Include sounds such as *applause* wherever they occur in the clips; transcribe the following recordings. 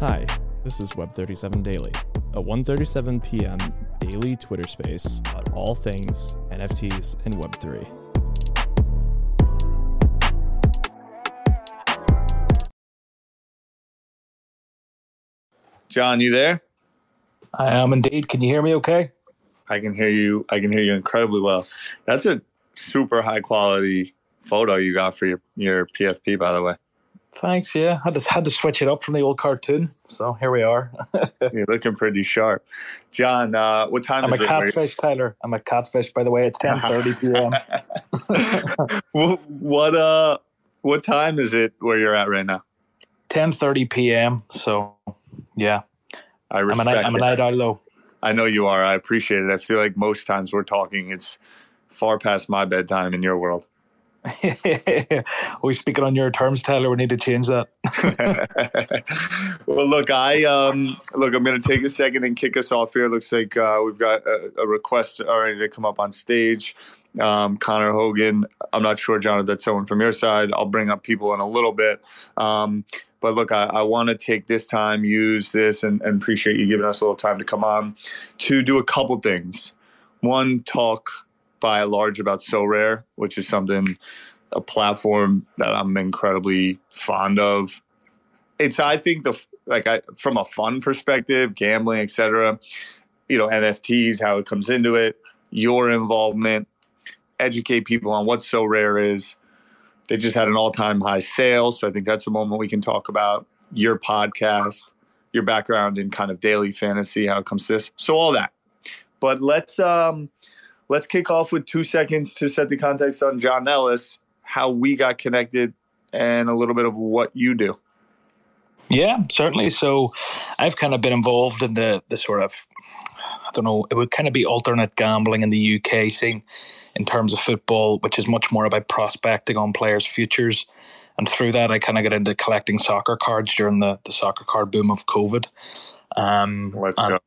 Hi, this is Web37 Daily, a 1:37 p.m. daily Twitter space about all things NFTs and Web3. John, you there? I am indeed. Can you hear me okay? I can hear you. I can hear you incredibly well. That's a super high quality photo you got for your your PFP, by the way. Thanks. Yeah, I just had to switch it up from the old cartoon. So here we are. *laughs* You're looking pretty sharp, John. Uh, what time I'm is a it? where- catfish, Tyler. I'm a catfish. By the way, it's 10:30 p.m. what, what uh what time is it where you're at right now? 10:30 p.m. So yeah, I I'm a respect night. I'm a night owl though. I know you are. I appreciate it. I feel like most times we're talking, it's far past my bedtime in your world. *laughs* we speaking on your terms, Tyler. We need to change that. *laughs* well, look, I um, look. I'm going to take a second and kick us off here. Looks like uh, we've got a, a request already to come up on stage. Um, Connor Hogan. I'm not sure, John, if that's someone from your side. I'll bring up people in a little bit. Um, but look, I, I want to take this time, use this, and, and appreciate you giving us a little time to come on to do a couple things. One, talk by and large about Sorare, which is something, a platform that I'm incredibly fond of. It's, I think, the like I from a fun perspective, gambling, etc. You know, NFTs, how it comes into it, your involvement, educate people on what Sorare is. They just had an all-time high sales, so I think that's a moment we can talk about your podcast, your background in kind of daily fantasy, how it comes to this. So all that. But let's um let's kick off with two seconds to set the context on John Nellis, how we got connected, and a little bit of what you do. Yeah, certainly. So I've kind of been involved in the the sort of I don't know, it would kind of be alternate gambling in the UK scene in terms of football, which is much more about prospecting on players' futures. And through that, I kind of got into collecting soccer cards during the, the soccer card boom of COVID. Um, Let's go.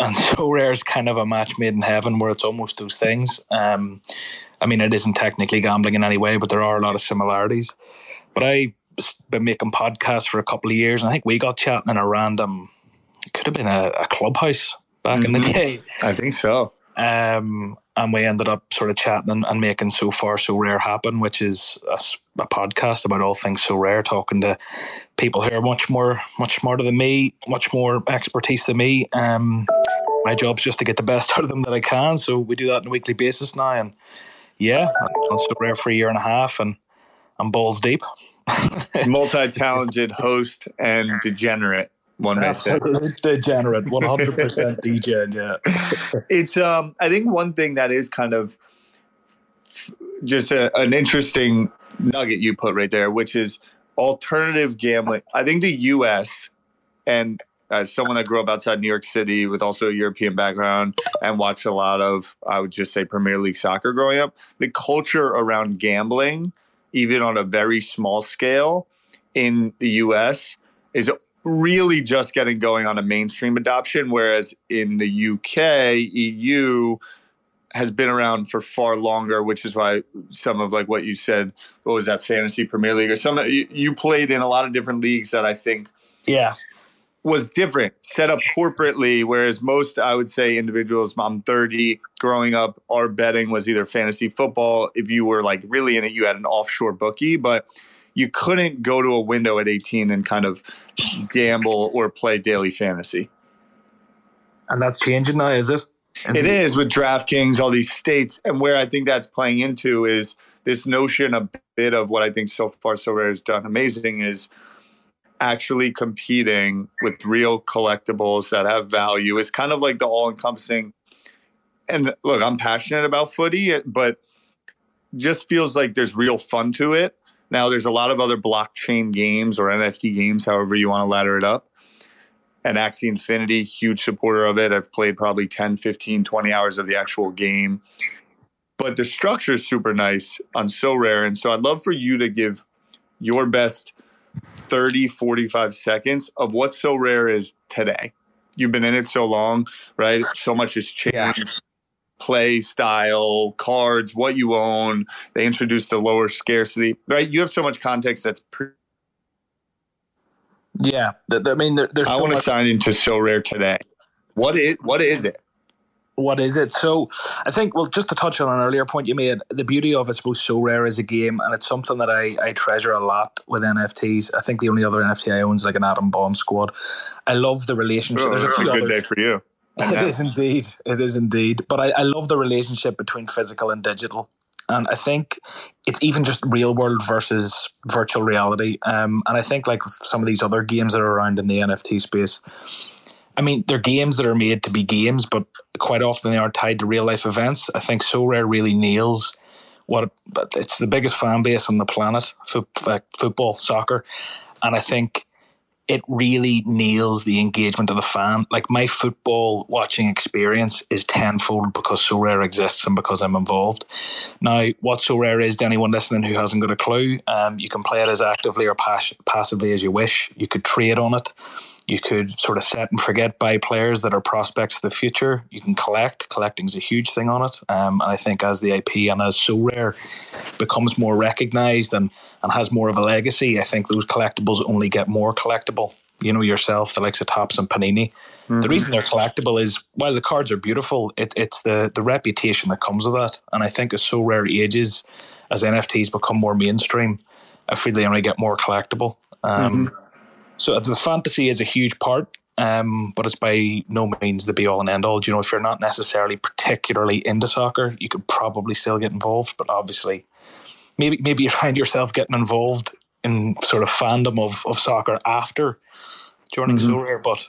*laughs* and Sorare is kind of a match made in heaven where it's almost those things. Um, I mean, it isn't technically gambling in any way, but there are a lot of similarities. But I've been making podcasts for a couple of years, and I think we got chatting in a random, could have been a, a clubhouse back in the Mhm. day. I think so. Um, and we ended up sort of chatting and, and making So Far SoRare happen, which is a podcast about all things Sorare, talking to people who are much more, much smarter than me, much more expertise than me. Um, my job's just to get the best *laughs* out of them that I can. So we do that on a weekly basis now. And yeah, I'm on So Rare for a year and a half and I'm balls deep. *laughs* Multi-talented host and degenerate. One may say. Degenerate, 100% *laughs* DJ, yeah. it's um i think one thing that is kind of just a, an interesting nugget you put right there which is alternative gambling i think the us and as someone that grew up outside new york city with also a european background and watched a lot of i would just say premier league soccer growing up the culture around gambling even on a very small scale in the us is really just getting going on a mainstream adoption, whereas in the UK, EU has been around for far longer, which is why some of like what you said, what was that fantasy Premier League or some you, you played in a lot of different leagues that I think Yeah, was different, set up corporately, whereas most I would say individuals, I'm 30, growing up, our betting was either fantasy football. If you were like really in it, you had an offshore bookie, but you couldn't go to a window at 18 and kind of gamble or play daily fantasy. and that's changing now, is it? It is with DraftKings, all these states, and where I think that's playing into is this notion a bit of what I think so far Sorare has done amazing is actually competing with real collectibles that have value. is kind of like the all encompassing. And look, I'm passionate about footy, but just feels like there's real fun to it. Now, there's a lot of other blockchain games or NFT games, however you want to ladder it up. And Axie Infinity, huge supporter of it. I've played probably 10, 15, 20 hours of the actual game. But the structure is super nice on Sorare. And so I'd love for you to give your best 30, 45 seconds of what Sorare is today. You've been in it so long, right? So much has changed. Yeah. Play style, cards, what you own. They introduced the lower scarcity, right? You have so much context that's pre- Yeah, I mean, there, there's. I so want to much- sign into Sorare today. What is what is it? What is it? So I think, well, just to touch on an earlier point you made, the beauty of it's both Sorare as a game, and it's something that I, I treasure a lot with NFTs. I think the only other NFT I own is like an Adam Bomb Squad. I love the relationship. Oh, There's a it's a few good others. day for you. *laughs* It is indeed. It is indeed. But I, I love the relationship between physical and digital. And I think it's even just real world versus virtual reality. Um, and I think like some of these other games that are around in the NFT space, I mean, they're games that are made to be games, but quite often they are tied to real life events. I think Sorare really nails what but it's the biggest fan base on the planet, football, soccer, and I think it really nails the engagement of the fan. Like my football watching experience is tenfold because Sorare exists and because I'm involved. Now, what Sorare is to anyone listening who hasn't got a clue, um, you can play it as actively or pass- passively as you wish. You could trade on it. You could sort of set and forget by players that are prospects for the future. You can collect. Collecting's a huge thing on it. Um, and I think as the IP and as Sorare becomes more recognized and, and has more of a legacy, I think those collectibles only get more collectible. You know yourself, the likes of Topps and Panini. The reason they're collectible is while the cards are beautiful, it, it's the the reputation that comes with that. And I think as Sorare ages, as NFTs become more mainstream, I feel they only get more collectible. Um, So the fantasy is a huge part, um, but it's by no means the be all and end all. You know, if you're not necessarily particularly into soccer, you could probably still get involved. But obviously, maybe maybe you find yourself getting involved in sort of fandom of, of soccer after joining Mhm. Sorare. But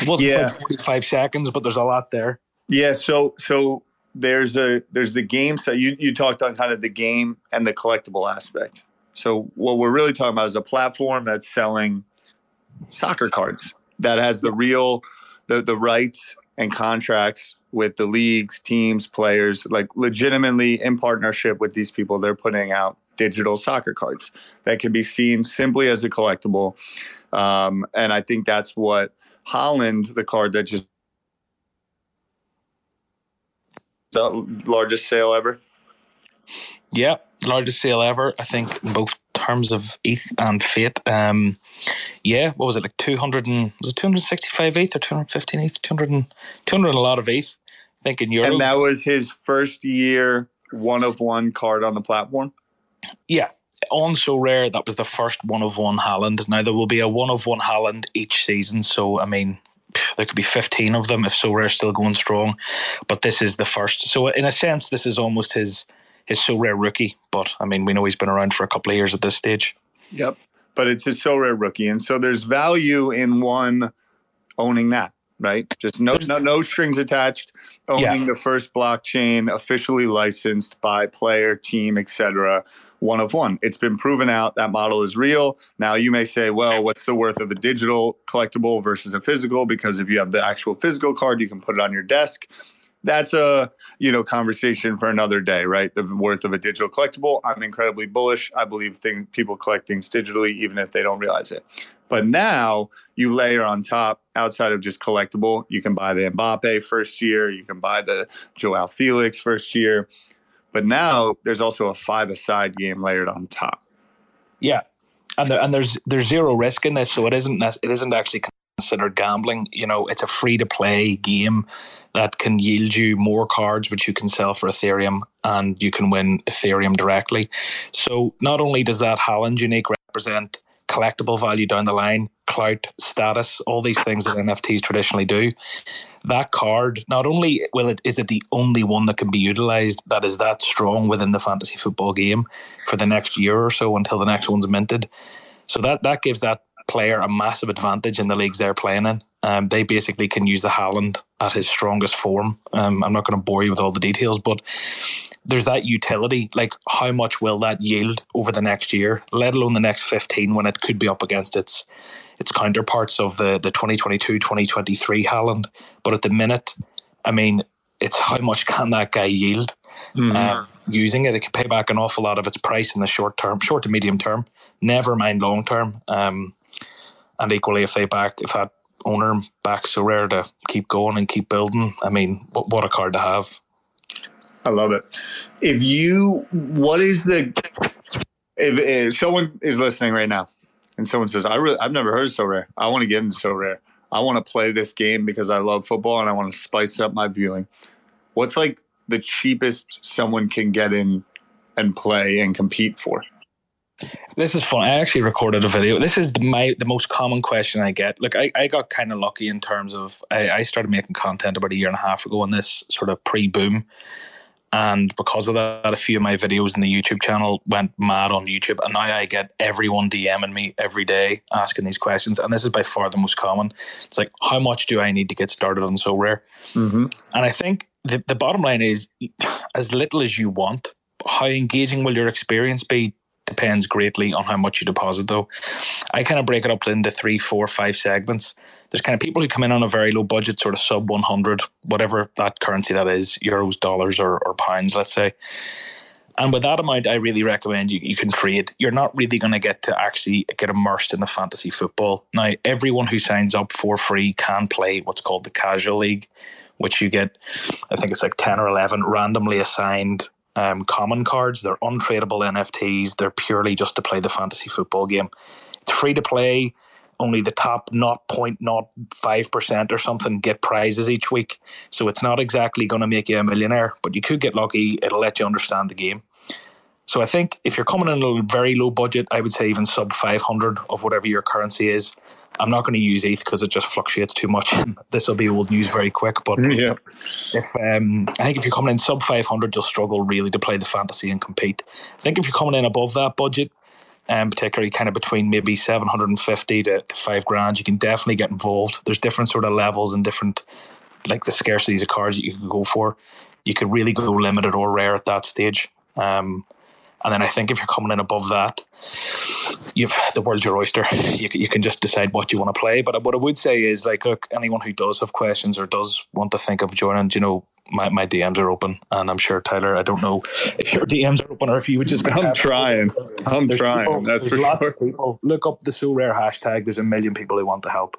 it wasn't Yeah. quite 45 seconds, but there's a lot there. Yeah, so so there's a there's the game so you you talked on kind of the game and the collectible aspect. So what we're really talking about is a platform that's selling soccer cards that has the real the the rights and contracts with the leagues, teams, players, like legitimately in partnership with these people, they're putting out digital soccer cards that can be seen simply as a collectible. Um, and I think that's what Haaland, the card that just the largest sale ever. Yeah, largest sale ever. I think in both terms of ETH and fiat. Um, yeah, what was it like? Two hundred and was it two hundred sixty five ETH or two hundred fifteen ETH? 200 and, 200 and a lot of ETH. I think in Europe. And that was his first year one of one card on the platform. yeah. On Sorare, that was the first one of one Haaland. Now there will be a one of one Haaland each season. So I mean, there could be fifteen of them if Sorare still going strong. But this is the first. So in a sense, this is almost his his Sorare rookie. But I mean, we know he's been around for a couple of years at this stage. Yep. But it's his Sorare rookie. And so there's value in one owning that, right? Just no no, no strings attached, owning the first blockchain officially licensed by player, team, etc. One of one. It's been proven out that model is real. Now you may say, well, what's the worth of a digital collectible versus a physical? Because if you have the actual physical card, you can put it on your desk. That's a you know conversation for another day, right? The worth of a digital collectible. I'm incredibly bullish. I believe thing, people collect things digitally even if they don't realize it. But now you layer on top, outside of just collectible, you can buy the Mbappe first year, you can buy the Joao Felix first year. But now there's also a five aside game layered on top. Yeah, and there, and there's there's zero risk in this, so it isn't it isn't actually considered gambling. You know, it's a free to play game that can yield you more cards, which you can sell for Ethereum, and you can win Ethereum directly. So not only does that Haaland unique represent collectible value down the line, clout, status, all these things that NFTs traditionally do. That card, not only will it is it the only one that can be utilized that is that strong within the fantasy football game for the next year or so until the next one's minted. So that that gives that player a massive advantage in the leagues they're playing in. Um, they basically can use the Haaland at his strongest form. Um, I'm not going to bore you with all the details, but there's that utility. Like, how much will that yield over the next year, let alone the next 15 when it could be up against its its counterparts of the, the 2022 2023 Haaland? But at the minute, I mean, it's how much can that guy yield? Uh, using it, it can pay back an awful lot of its price in the short term, short to medium term. Never mind long term. Um, and equally, if they back, if that owner backs Sorare to keep going and keep building, I mean, what, what a card to have. I love it. If you, what is the, if, if someone is listening right now and someone says, "I really, I've never heard of Sorare. I want to get into Sorare. I want to play this game because I love football and I want to spice up my viewing." What's like the cheapest someone can get in and play and compete for? This is fun. I actually recorded a video. This is the, my the most common question I get. Look, I, I got kind of lucky in terms of I, I started making content about a year and a half ago on this sort of pre boom. And because of that, a few of my videos in the YouTube channel went mad on YouTube. And now I get everyone DMing me every day asking these questions. And this is by far the most common. It's like, how much do I need to get started on Sorare? Mm-hmm. And I think the, the bottom line is *sighs* as little as you want. How engaging will your experience be? Depends greatly on how much you deposit, though. I kind of break it up into three, four, five segments. There's kind of people who come in on a very low budget, sort of sub 100, whatever that currency that is, euros, dollars, or, or pounds, let's say. And with that amount, I really recommend you, you can trade. You're not really going to get to actually get immersed in the fantasy football. Now, everyone who signs up for free can play what's called the casual league, which you get, I think it's like 10 or 11 randomly assigned um, common cards. They're untradeable NFTs. They're purely just to play the fantasy football game. It's free to play. Only the top not point not five percent or something get prizes each week. So it's not exactly going to make you a millionaire, but you could get lucky. It'll let you understand the game. So I think if you're coming in a very low budget, I would say even sub 500 of whatever your currency is, I'm not going to use ETH because it just fluctuates too much. *laughs* this will be old news very quick. But *laughs* yeah. if um, I think if you're coming in sub 500, you'll struggle really to play the fantasy and compete. I think if you're coming in above that budget, um, particularly kind of between maybe 750 to, to five grand, you can definitely get involved. There's different sort of levels and different, like the scarcities of cards that you can go for. You could really go limited or rare at that stage. Um, and then I think if you're coming in above that, you've the world's your oyster. You, you can just decide what you want to play. But what I would say is like, look, anyone who does have questions or does want to think of joining, you know, my, my DMs are open, and I'm sure Tyler. I don't know if your DMs are open or if you would just. I'm trying. I'm there's trying. People, That's there's lots sure. of people. Look up the Sorare hashtag. There's a million people who want to help.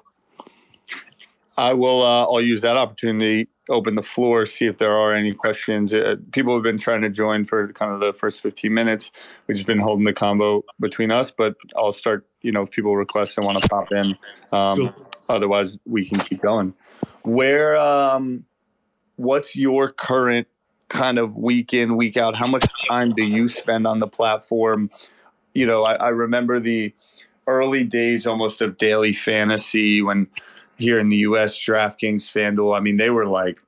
I will. Uh, I'll use that opportunity open the floor, see if there are any questions. Uh, people have been trying to join for kind of the first 15 minutes. We've just been holding the combo between us, but I'll start, you know, if people request and want to pop in. Um, otherwise, we can keep going. Where, um, what's your current kind of week in, week out? How much time do you spend on the platform? You know, I, I remember the early days almost of daily fantasy when here in the U.S. DraftKings, FanDuel. I mean, they were like,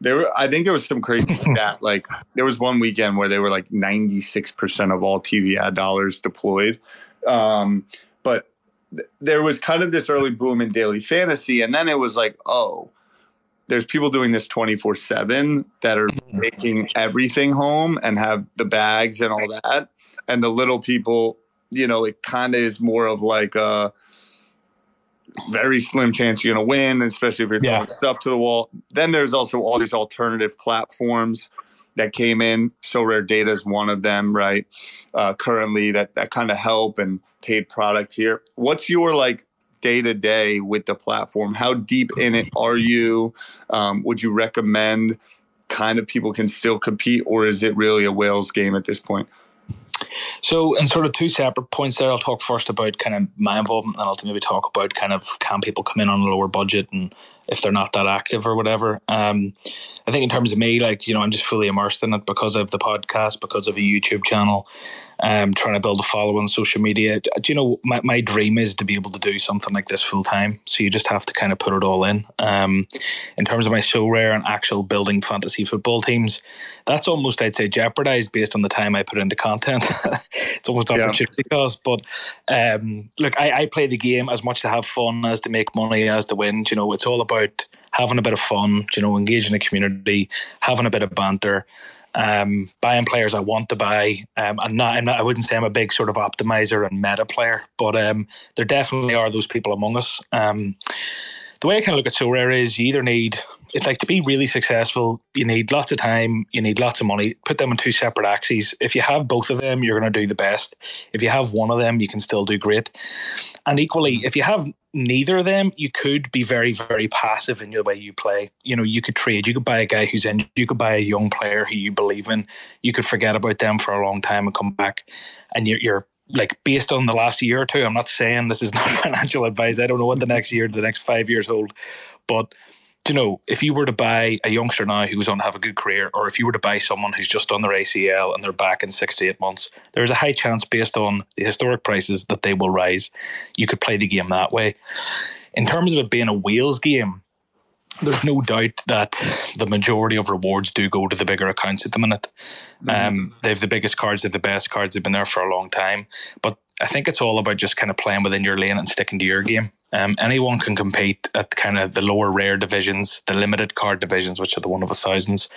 there were. I think there was some crazy *laughs* stat. Like there was one weekend where they were like 96 percent of all TV ad dollars deployed. Um, but th- there was kind of this early boom in daily fantasy, and then it was like, oh. There's people doing this 24 7 that are mm-hmm. taking everything home and have the bags and all that. And the little people, you know, it kind of is more of like a, very slim chance you're going to win, especially if you're throwing yeah. stuff to the wall. Then there's also all these alternative platforms that came in. SorareData is one of them, right? Uh, currently, that that kind of help and paid product here. What's your like day to day with the platform? How deep in it are you? Um, would you recommend kind of people can still compete, or is it really a whales game at this point? So, in sort of two separate points there, I'll talk first about kind of my involvement, and I'll maybe talk about kind of can people come in on a lower budget and if they're not that active or whatever. Um, I think in terms of me, like you know, I'm just fully immersed in it because of the podcast, because of a YouTube channel, um, trying to build a following on social media. Do you know, my, my dream is to be able to do something like this full time. So you just have to kind of put it all in. Um, in terms of my show Sorare and actual building fantasy football teams, that's almost, I'd say, jeopardized based on the time I put into content. *laughs* it's almost opportunity yeah. cost. But um, look, I, I play the game as much to have fun as to make money as to win. Do You know, it's all about having a bit of fun, you know, engaging the community, having a bit of banter um, buying players I want to buy. Um, I'm not, I'm not, I wouldn't say I'm a big sort of optimizer and meta player, but um, there definitely are those people among us. Um, the way I kind of look at Sorare is you either need it's like to be really successful, you need lots of time, you need lots of money. Put them on two separate axes. If you have both of them, you're going to do the best. If you have one of them, you can still do great. And equally, if you have neither of them, you could be very, very passive in the way you play. You know, you could trade, you could buy a guy who's in, you could buy a young player who you believe in, you could forget about them for a long time and come back, and you're, you're like based on the last year or two, I'm not saying this is *laughs* not financial advice. I don't know what the next year, the next five years hold, but you know, if you were to buy a youngster now who's on to have a good career, or if you were to buy someone who's just done their ACL and they're back in six to eight months, there's a high chance based on the historic prices that they will rise. You could play the game that way. In terms of it being a whales game, there's no doubt that the majority of rewards do go to the bigger accounts at the minute. Mm-hmm. Um, they have the biggest cards, they have the best cards, they've been there for a long time. But I think it's all about just kind of playing within your lane and sticking to your game. Um, anyone can compete at kind of the lower rare divisions, the limited card divisions, which are the one of a thousands.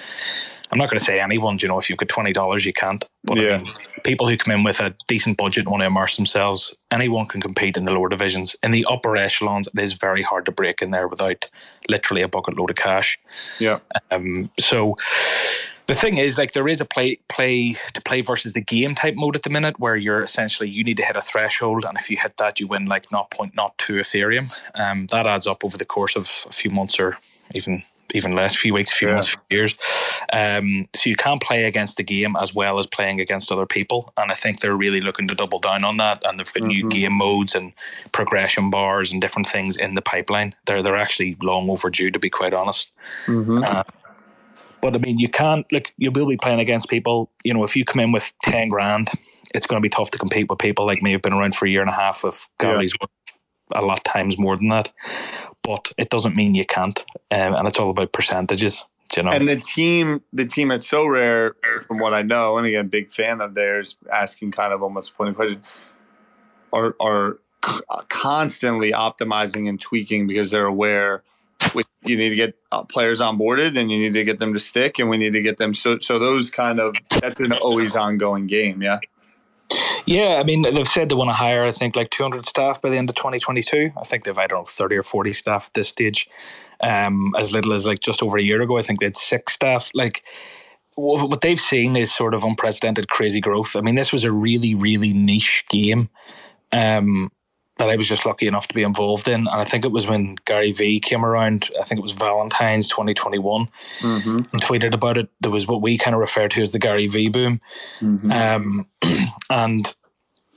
I'm not going to say anyone, you know, if you've got twenty dollars, you can't. But yeah. I mean, people who come in with a decent budget and want to immerse themselves, anyone can compete in the lower divisions. In the upper echelons, it is very hard to break in there without literally a bucket load of cash. Yeah. Um, so the thing is, like, there is a play play to play versus the game type mode at the minute, where you're essentially you need to hit a threshold, and if you hit that, you win like 0.02 Ethereum. Um, that adds up over the course of a few months or even even less, few weeks, few yeah. months, few years. Um, so you can't play against the game as well as playing against other people, and I think they're really looking to double down on that. And they've got mm-hmm. new game modes and progression bars and different things in the pipeline. They're they're actually long overdue, to be quite honest. Mm-hmm. Uh, but I mean, you can't like you will be playing against people. You know, if you come in with ten grand, it's going to be tough to compete with people like me who've been around for a year and a half with galleries yeah. a lot times more than that. But it doesn't mean you can't, um, and it's all about percentages. You know? And the team, the team at Sorare, from what I know, and again, big fan of theirs, asking kind of almost pointing question, are are constantly optimizing and tweaking because they're aware you need to get uh, players onboarded and you need to get them to stick and we need to get them so so those kind of that's an always ongoing game yeah yeah, I mean, they've said they want to hire, I think, like 200 staff by the end of 2022. I think they've, I don't know, 30 or 40 staff at this stage. Um, as little as like just over a year ago, I think they had six staff. Like, what they've seen is sort of unprecedented, crazy growth. I mean, this was a really, really niche game. Um, that I was just lucky enough to be involved in. And I think it was when Gary Vee came around, I think it was Valentine's 2021, mm-hmm. and tweeted about it. There was what we kind of refer to as the Gary Vee boom. Mm-hmm. Um, *clears throat* and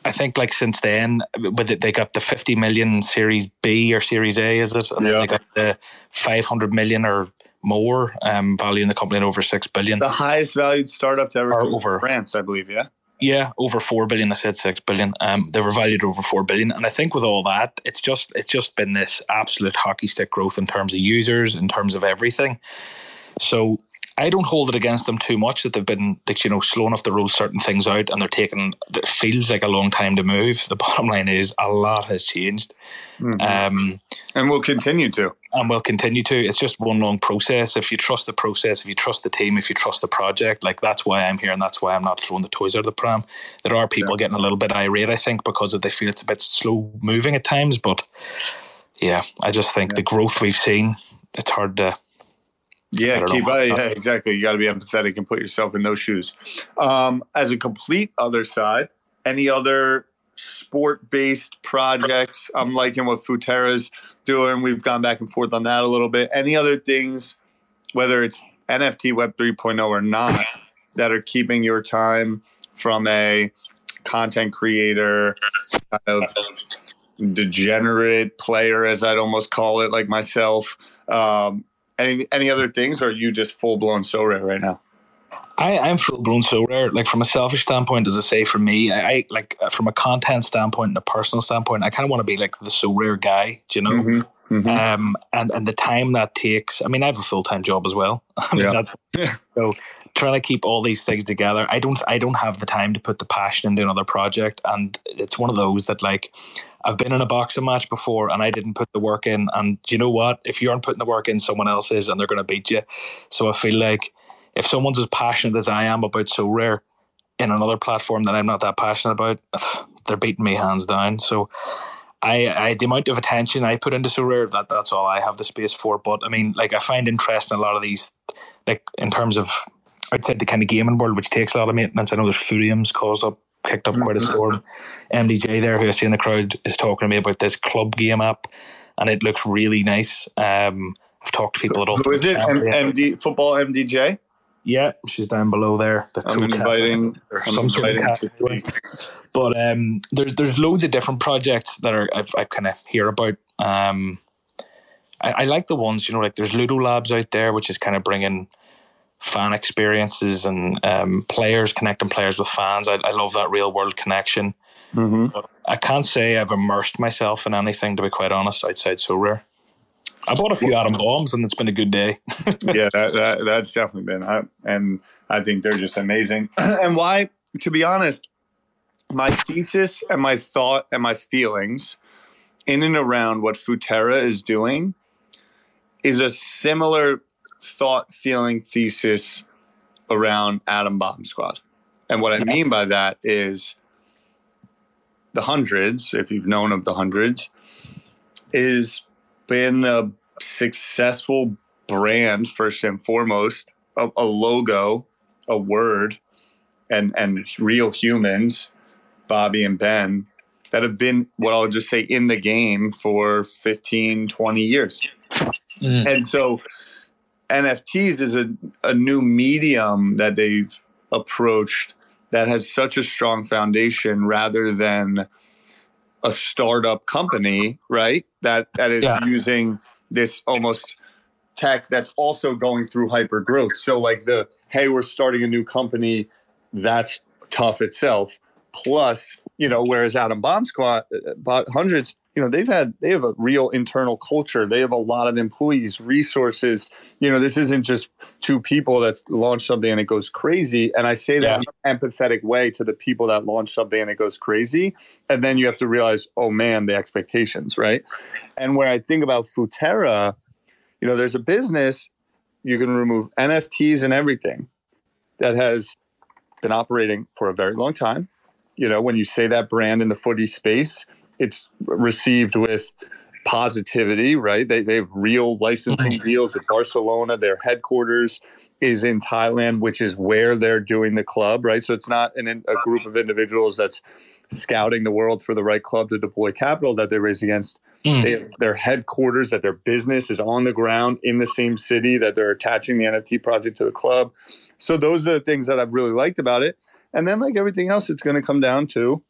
I think like since then, with it, they got the 50 million Series B or Series A, is it? And yeah. then they got the 500 million or more um, value in the company at over 6 billion. The highest valued startup to ever over France, I believe, yeah? Yeah, over four billion. I said six billion. Um, they were valued over four billion, and I think with all that, it's just it's just been this absolute hockey stick growth in terms of users, in terms of everything. So I don't hold it against them too much that they've been, you know, slow enough to roll certain things out and they're taking, it feels like a long time to move. The *laughs* bottom line is a lot has changed. Mm-hmm. Um, and will continue to. And will continue to. It's just one long process. If you trust the process, if you trust the team, if you trust the project, like that's why I'm here and that's why I'm not throwing the toys out of the pram. There are people yeah. getting a little bit irate, I think, because they feel it's a bit slow moving at times. But yeah, I just think yeah. the growth we've seen, it's hard to yeah, keep uh, yeah, exactly. You got to be empathetic and put yourself in those shoes. Um, as a complete other side, any other sport-based projects? I'm liking what Futera's doing. We've gone back and forth on that a little bit. Any other things, whether it's NFT Web 3.0 or not, that are keeping your time from a content creator, kind of degenerate player, as I'd almost call it, like myself? Um, any any other things, or are you just full blown Sorare right now? I, I'm full blown Sorare. Like from a selfish standpoint, as I say, for me, I, I like uh, from a content standpoint and a personal standpoint, I kind of want to be like the Sorare guy. Do you know? Mm-hmm, mm-hmm. Um, and and the time that takes. I mean, I have a full time job as well. *laughs* I mean, yeah. that, so trying to keep all these things together, I don't I don't have the time to put the passion into another project, and it's one of those that like I've been in a boxing match before and I didn't put the work in. And you know what? If you aren't putting the work in, someone else is and they're going to beat you. So I feel like if someone's as passionate as I am about Sorare in another platform that I'm not that passionate about, *sighs* they're beating me hands down. So I, I the amount of attention I put into Sorare, that that's all I have the space for. But I mean, like I find interest in a lot of these, like in terms of outside the kind of gaming world, which takes a lot of maintenance. I know there's Furiums caused up kicked up quite a mm-hmm. storm. MDJ there, who I see in the crowd, is talking to me about this club game app, and it looks really nice. Um, I've talked to people at all. Who is it? M- MD Football MDJ. Yeah, she's down below there. The I'm cool cat, inviting. or I'm some sort of inviting cat. But um, there's there's loads of different projects that are I've, I kind of hear about. Um, I, I like the ones you know like there's Ludo Labs out there, which is kind of bringing fan experiences and um, players connecting players with fans. I, I love that real world connection. Mhm. But I can't say I've immersed myself in anything to be quite honest outside Sorare. I bought a few Adam Bombs and it's been a good day. *laughs* yeah, that, that that's definitely been, I, and I think they're just amazing. *clears throat* and why, to be honest, my thesis and my thought and my feelings in and around what Futera is doing is a similar thought, feeling, thesis around Adam Bomb Squad. And what I mean by that is the hundreds, if you've known of the hundreds, is been a successful brand first and foremost, a, a logo, a word, and and real humans, Bobby and Ben, that have been what I'll just say in the game for 15, 20 years. Mm. And so NFTs is a, a new medium that they've approached that has such a strong foundation rather than a startup company, right? That that is Yeah. using this almost tech that's also going through hyper growth. So like the hey, we're starting a new company, that's tough itself. Plus, you know, whereas Adam Bomb Squad, uh, hundreds, you know, they've had they have a real internal culture. They have a lot of employees, resources. You know, this isn't just two people that launch something and it goes crazy. And I say that in an empathetic way to the people that launch something and it goes crazy. And then you have to realize, oh man, the expectations, right? And when I think about Futera, you know, there's a business you can remove NFTs and everything that has been operating for a very long time. You know, when you say that brand in the footy space, it's received with positivity, right? They, they have real licensing deals with Barcelona. Their headquarters is in Thailand, which is where they're doing the club, right? So it's not an, a group of individuals that's scouting the world for the right club to deploy capital that they raise against. Mm. They their headquarters, that their business is on the ground in the same city, that they're attaching the NFT project to the club. So those are the things that I've really liked about it. And then, like everything else, it's going to come down to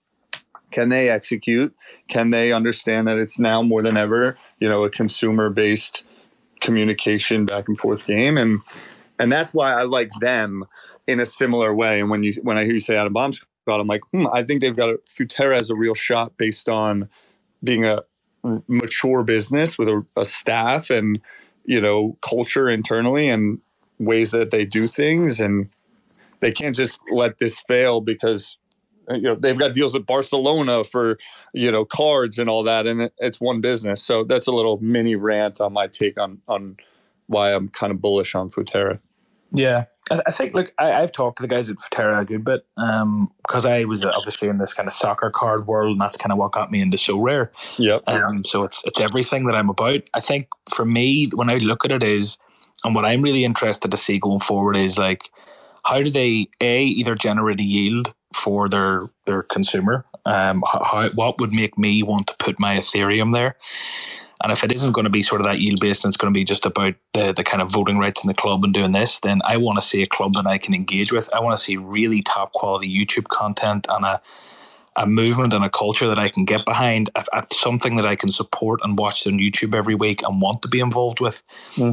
can they execute? Can they understand that it's now more than ever, you know, a consumer based communication back and forth game? And and that's why I like them in a similar way. And when you when I hear you say Adam Bomb Squad, I'm like, hmm, I think they've got a Futera as a real shot based on being a mature business with a, a staff and you know culture internally and ways that they do things and they can't just let this fail because Uh, you know they've got deals with Barcelona for you know cards and all that and it, it's one business so that's a little mini rant on my take on on why I'm kind of bullish on Futera Yeah, I, I think. Look, I, I've talked to the guys at Futera a good bit um, because I was uh, obviously in this kind of soccer card world, and that's kind of what got me into Sorare. yep Um, so it's it's everything that I'm about. I think for me, when I look at it, is and what I'm really interested to see going forward is like how do they a either generate a yield for their their consumer? Um, how, what would make me want to put my Ethereum there? And if it isn't going to be sort of that yield based and it's going to be just about the, the kind of voting rights in the club and doing this, then I want to see a club that I can engage with. I want to see really top quality YouTube content and a, a movement and a culture that I can get behind, a, a- something that I can support and watch on YouTube every week and want to be involved with.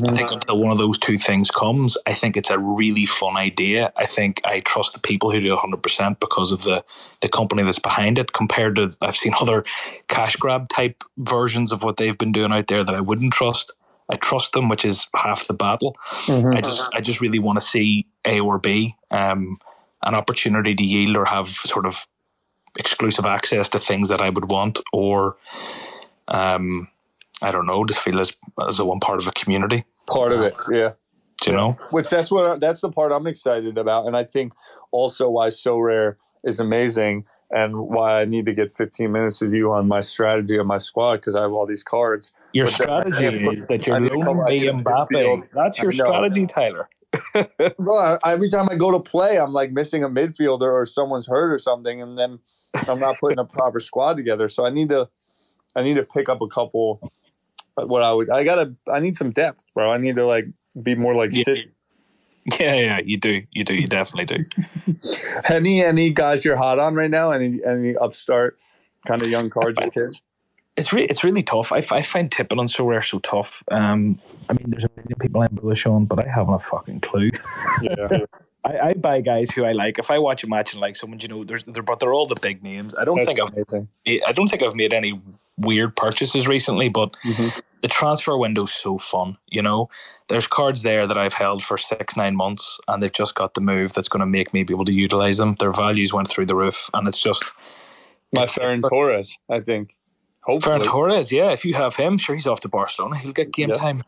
I think until one of those two things comes, I think it's a really fun idea. I think I trust the people who do 100% because of the, the company that's behind it compared to I've seen *laughs* other cash grab type versions of what they've been doing out there that I wouldn't trust. I trust them, which is half the battle. I just I just really want to see A or B, um, an opportunity to yield or have sort of exclusive access to things that I would want, or um, I don't know, just feel as as a one part of a community. part of it yeah Do you know? which that's what that's the part I'm excited about, and I think also why Sorare is amazing, and why I need to get 15 minutes with you on my strategy on my squad because I have all these cards. Your But strategy can't is that you're need to loaning come- I me need a Mbappe. That's your strategy, Tyler. Well, every time I go to play, I'm like missing a midfielder or someone's hurt or something, and then I'm not putting a proper squad together. So I need to, I need to pick up a couple. What I would, I gotta, I need some depth, bro. I need to like be more like Yeah. City. Yeah, yeah, you do, you do, you definitely do. *laughs* any any guys you're hot on right now? Any any upstart kind of young cards or kids? It's really it's really tough. I, I find tipping on Sorare so tough. Um, I mean, there's a million people I'm bullish on, but I haven't a fucking clue. Yeah, *laughs* I, I buy guys who I like. If I watch a match and like someone, you know, there's they're, but they're all the big names. I don't That's think I've amazing. I don't think I've made any weird purchases recently, but Mhm. the transfer window's so fun. You know, there's cards there that I've held for six, nine months, and they've just got the move that's going to make me be able to utilize them. Their values went through the roof, and it's just My Ferran Torres, I think. Hopefully, Ferran Torres. Yeah, if you have him, sure, he's off to Barcelona. He'll get game Yeah. time.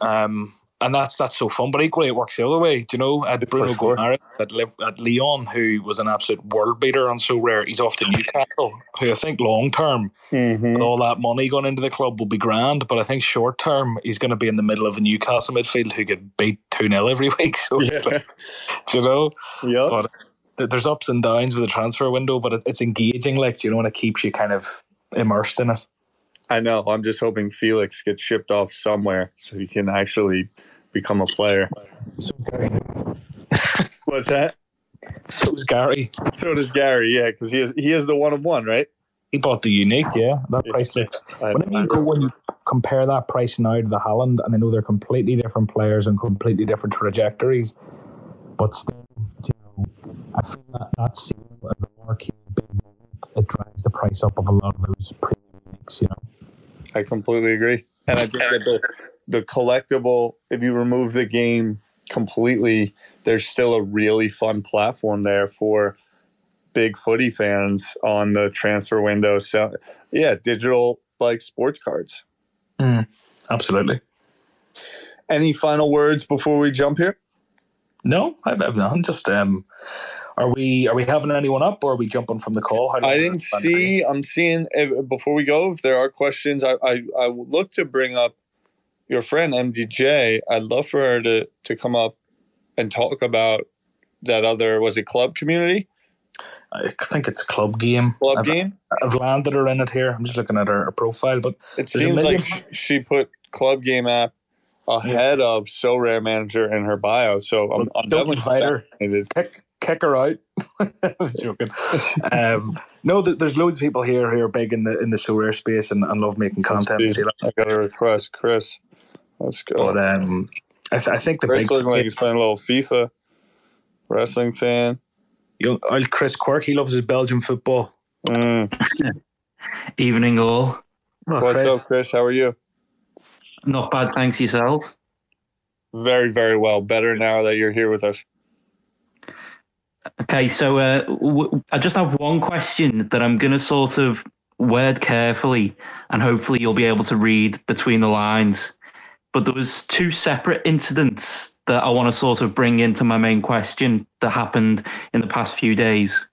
Um, and that's that's so fun. But equally, it works the other way. Do you know, at For Bruno sure. Guimaraes at, at Lyon, who was an absolute world beater on Sorare, he's off to Newcastle, who I think long term Mhm. with all that money going into the club will be grand. But I think short term, he's going to be in the middle of a Newcastle midfield who get beat 2 0 every *laughs* week. So, Yeah. like, you know, Yep. but there's ups and downs with the transfer window, but it, it's engaging, like, do you know, and it keeps you kind of immersed in it. I know. I'm just hoping Felix gets shipped off somewhere so he can actually become a player. So, Gary. What's that? So's Gary. So does Gary, yeah, because he is he is the one of one, right? He bought the unique, yeah. That Yeah. price looks. I, Whenever you go when you compare that price now to the Haaland, and I know they're completely different players and completely different trajectories, but still, you know, I feel that that sale as a marquee it drives the price up of a lot of those premium uniques, you know. I completely agree. And I think that the, the collectible, if you remove the game completely, there's still a really fun platform there for big footy fans on the transfer window. So, yeah, digital like sports cards. Absolutely. Any final words before we jump here? No, I've, I've none. Just um, are we are we having anyone up or are we jumping from the call? I didn't see. I'm seeing if, before we go. If there are questions, I, I I look to bring up your friend MDJ. I'd love for her to to come up and talk about that other was it club community I think it's club game. club I've, game. I've landed her in it here. I'm just looking at her, her profile, but It seems like sh- she put club game app ahead of Sorare Manager in her bio. So I'm, I'm don't definitely invite her. kick kick her out. *laughs* I'm joking. Um, no, th- there's loads of people here who are big in the in the Sorare space and, and love making content. and Let's see see. that. I got a request, Chris. Let's go. But um, I, th- I think the Chris big looking like he's playing a little FIFA. Wrestling fan. young old Chris Quirk, he loves his Belgian football. Mm. *laughs* Evening all. Oh, What's Chris. up, Chris? How are you? Not bad, thanks yourself. Very, very well. Better now that you're here with us. Okay, so uh, w- I just have one question that I'm going to sort of word carefully, and hopefully you'll be able to read between the lines. But there was two separate incidents that I want to sort of bring into my main question that happened in the past few days.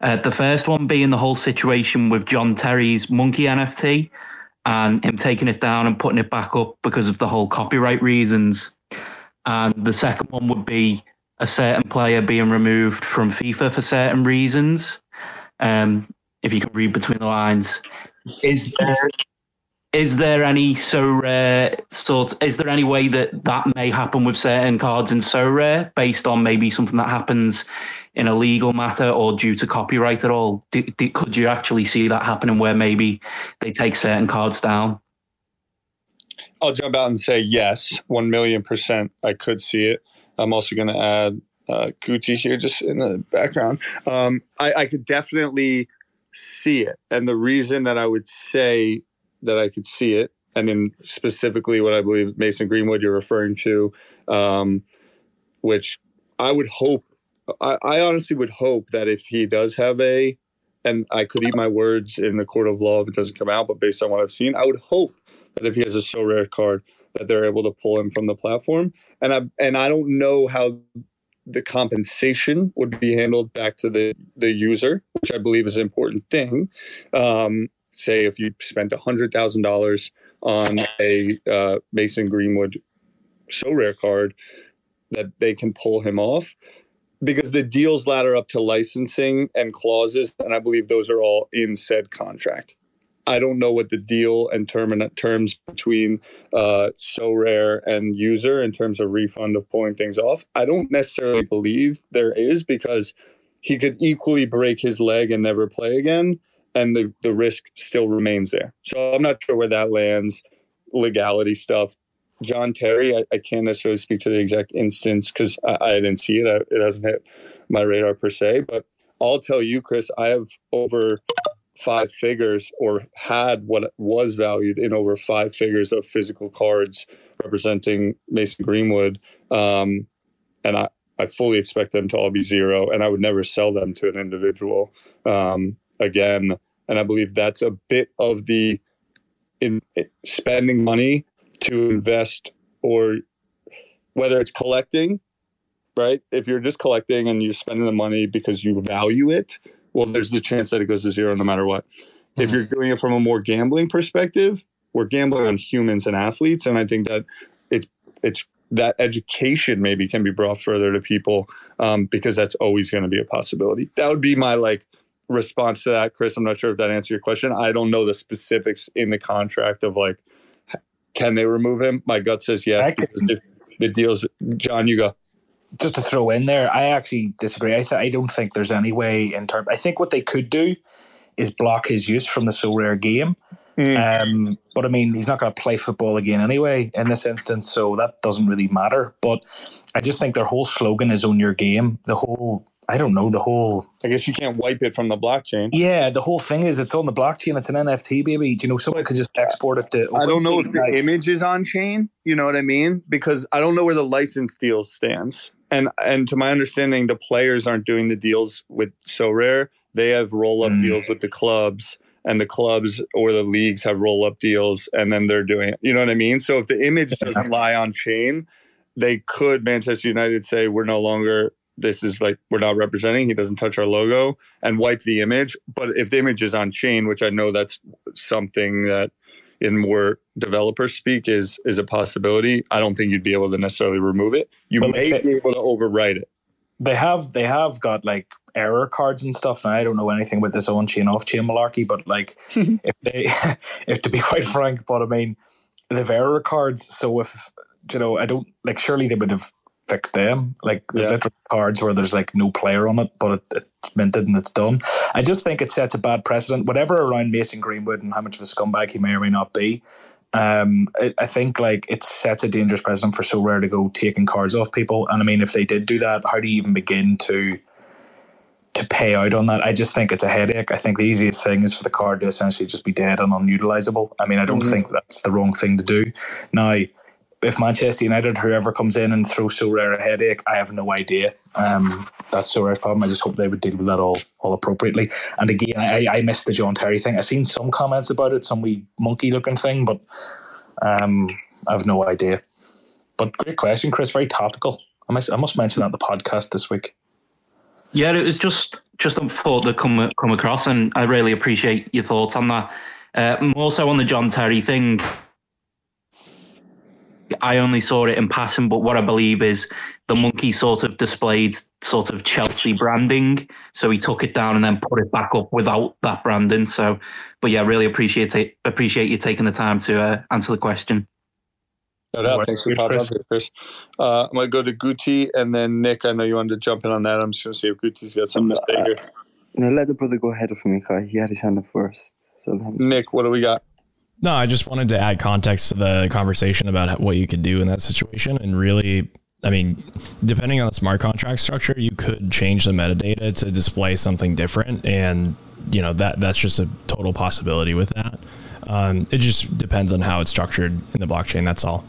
Uh, the first one being the whole situation with John Terry's monkey NFT and him taking it down and putting it back up because of the whole copyright reasons. And the second one would be a certain player being removed from FIFA for certain reasons. Um, if you can read between the lines, is there is there any Sorare sort? Is there any way that that may happen with certain cards in Sorare, based on maybe something that happens in a legal matter or due to copyright at all? Do, do, could you actually see that happening where maybe they take certain cards down? I'll jump out and say yes, 1 million percent. I could see it. I'm also going to add uh, Gucci here just in the background. Um, I, I could definitely see it. And the reason that I would say that I could see it, and then specifically what I believe Mason Greenwood you're referring to, um, which I would hope, I, I honestly would hope that if he does have a, and I could eat my words in the court of law if it doesn't come out, but based on what I've seen, I would hope that if he has a Sorare card, that they're able to pull him from the platform. And I and I don't know how the compensation would be handled back to the the user, which I believe is an important thing. Um, say if you spent a hundred thousand dollars on a uh, Mason Greenwood Sorare card, that they can pull him off because the deals ladder up to licensing and clauses, and I believe those are all in said contract. I don't know what the deal and term and terms between uh, Sorare and user in terms of refund of pulling things off. I don't necessarily believe there is because he could equally break his leg and never play again, and the, the risk still remains there. So I'm not sure where that lands, legality stuff. John Terry, I, I can't necessarily speak to the exact instance because I, I, didn't see it. I, it hasn't hit my radar per se, but I'll tell you, Chris, I have over five figures or had what was valued in over five figures of physical cards representing Mason Greenwood. Um, and I, I fully expect them to all be zero, and I would never sell them to an individual um, again. And I believe that's a bit of the in spending money to invest or whether it's collecting, right? If you're just collecting and you're spending the money because you value it, well, there's the chance that it goes to zero no matter what. Mm-hmm. If you're doing it from a more gambling perspective, we're gambling on humans and athletes, and I think that it's it's that education maybe can be brought further to people um, because that's always going to be a possibility. That would be my like response to that, Chris. I'm not sure if that answers your question. I don't know the specifics in the contract of like can they remove him. My gut says yes. The deals, John, you go just to throw in there, I actually disagree. I, th- I don't think there's any way in terms. I think what they could do is block his use from the Sorare game. Mm. Um, but I mean, he's not going to play football again anyway in this instance, so that doesn't really matter. But I just think their whole slogan is "Own Your Game." The whole I don't know the whole. I guess you can't wipe it from the blockchain. Yeah, the whole thing is it's on the blockchain. It's an NFT, baby. Do you know someone could just export it to? I don't know if the image is on chain. You know what I mean? Because I don't know where the license deal stands and and to my understanding, the players aren't doing the deals with Sorare. They have roll up mm. deals with the clubs, and the clubs or the leagues have roll up deals, and then they're doing it. You know what I mean? So if the image doesn't lie on chain, they could Manchester United say we're no longer. This is like we're not representing. He doesn't touch our logo and wipe the image. But if the image is on chain, which I know that's something that in more developer speak is is a possibility. I don't think you'd be able to necessarily remove it. You but may be able to overwrite it. They have they have got like error cards and stuff. And I don't know anything about this on chain off chain malarkey, but like *laughs* if they *laughs* if to be quite frank, but I mean they've error cards. So if you know, I don't like surely they would have fix them. Like the yeah. literal cards where there's like no player on it, but it, it's minted and it's done. I just think it sets a bad precedent. Whatever around Mason Greenwood and how much of a scumbag he may or may not be, um, it, I think like it sets a dangerous precedent for Sorare to go taking cards off people. And I mean, if they did do that, how do you even begin to? to pay out on that. I just think it's a headache. I think the easiest thing is for the card to essentially just be dead and unutilizable. I mean, I don't mm-hmm. think that's the wrong thing to do. Now, if Manchester United, whoever comes in and throws Sorare a headache, I have no idea. Um, that's Sorare's problem. I just hope they would deal with that all all appropriately. And again, I, I missed the John Terry thing. I've seen some comments about it, some wee monkey looking thing, but um, I have no idea. But great question, Chris. Very topical. I must, I must mention that the podcast this week. Yeah, it was just just a thought that come come across, and I really appreciate your thoughts on that. Uh, also on the John Terry thing, I only saw it in passing, but what I believe is the monkey sort of displayed sort of Chelsea branding, so he took it down and then put it back up without that branding. So, but yeah, really appreciate it. Appreciate you taking the time to uh, answer the question. No doubt. Thanks for popping up here, Chris. Uh, I'm going to go to Guti and then Nick. I know you wanted to jump in on that. I'm just going to see if Guti's got something to say here. No, let the brother go ahead of me. He had his hand up first. So Nick, what do we got? No, I just wanted to add context to the conversation about what you could do in that situation. And really, I mean, depending on the smart contract structure, you could change the metadata to display something different. And, you know, that that's just a total possibility with that. Um, it just depends on how it's structured in the blockchain. That's all.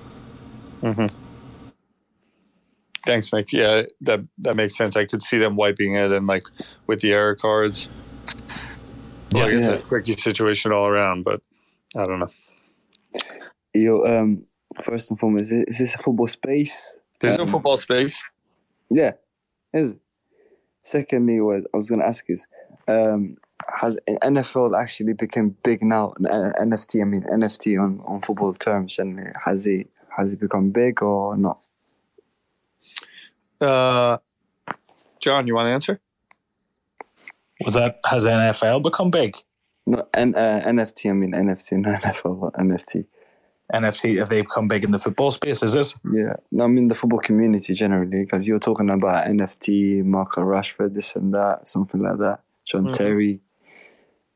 Mm-hmm. Thanks, Nick. Yeah, that that makes sense. I could see them wiping it and like with the error cards. Well, yeah, it's a tricky situation all around, but I don't know. Yo, um, first and foremost, is, is this a football space? There's um, no football space. Yeah, is it? Secondly, what I was going to ask is, um, has NFL actually become big now? NFT, I mean NFT on, on football terms, and has it has he become big or not? Uh, John, you want to answer? Was that has NFL become big? No, and uh, NFT. I mean NFT, not *laughs* NFL. NFT. NFT have they become big in the football space? Is it? Yeah, no, I mean the football community generally, because you're talking about NFT, Marco Rashford, this and that, something like that. John Mhm. Terry.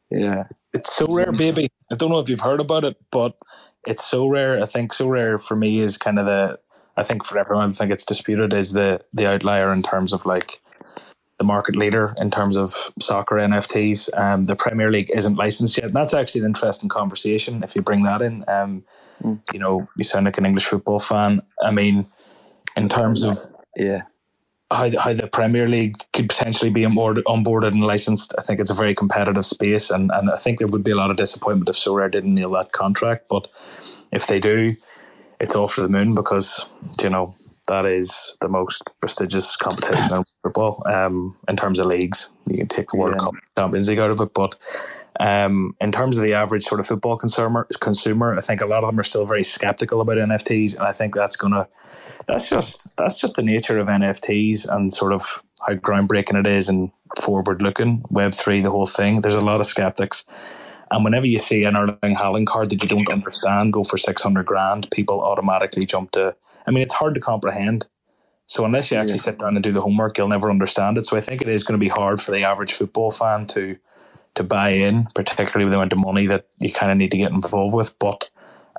Yeah, It's Sorare, baby. I don't know if you've heard about it, but it's Sorare. I think Sorare for me is kind of the. I think for everyone, I think it's disputed is the the outlier in terms of like the market leader in terms of soccer NFTs. Um, the Premier League isn't licensed yet. And that's actually an interesting conversation if you bring that in. Um, Mm. you know, you sound like an English football fan. I mean, in terms of yeah, how, how the Premier League could potentially be onboarded, onboarded and licensed. I think it's a very competitive space, and, and I think there would be a lot of disappointment if Sorare didn't nail that contract. But if they do, it's off to the moon because you know that is the most prestigious competition in football um, in terms of leagues. You can take the World Yeah. Cup Champions League out of it, but um, in terms of the average sort of football consumer, consumer, I think a lot of them are still very skeptical about NFTs, and I think that's gonna that's just that's just the nature of NFTs and sort of how groundbreaking it is and forward looking Web three, the whole thing. There's a lot of skeptics, and whenever you see an Erling Haaland card that you don't understand go for six hundred grand, people automatically jump to. I mean, it's hard to comprehend. So unless you actually Yeah. sit down and do the homework, you'll never understand it. So I think it is going to be hard for the average football fan to to buy in, particularly with the amount of money that you kind of need to get involved with. But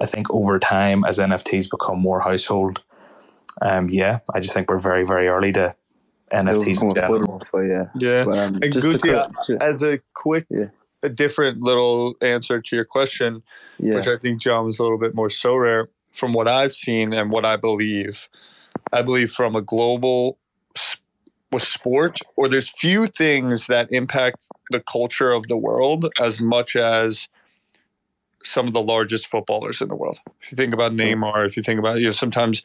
I think over time, as NFTs become more household, um, yeah, I just think we're very, very early to NFTs in general. affordable yeah. Yeah. But, um, And just Guti, correct- As a quick, Yeah. a different little answer to your question, yeah, which I think John was a little bit more Sorare from what I've seen and what I believe. I believe from a global with sport, or there's few things that impact the culture of the world as much as some of the largest footballers in the world. If you think about Neymar, if you think about you know, sometimes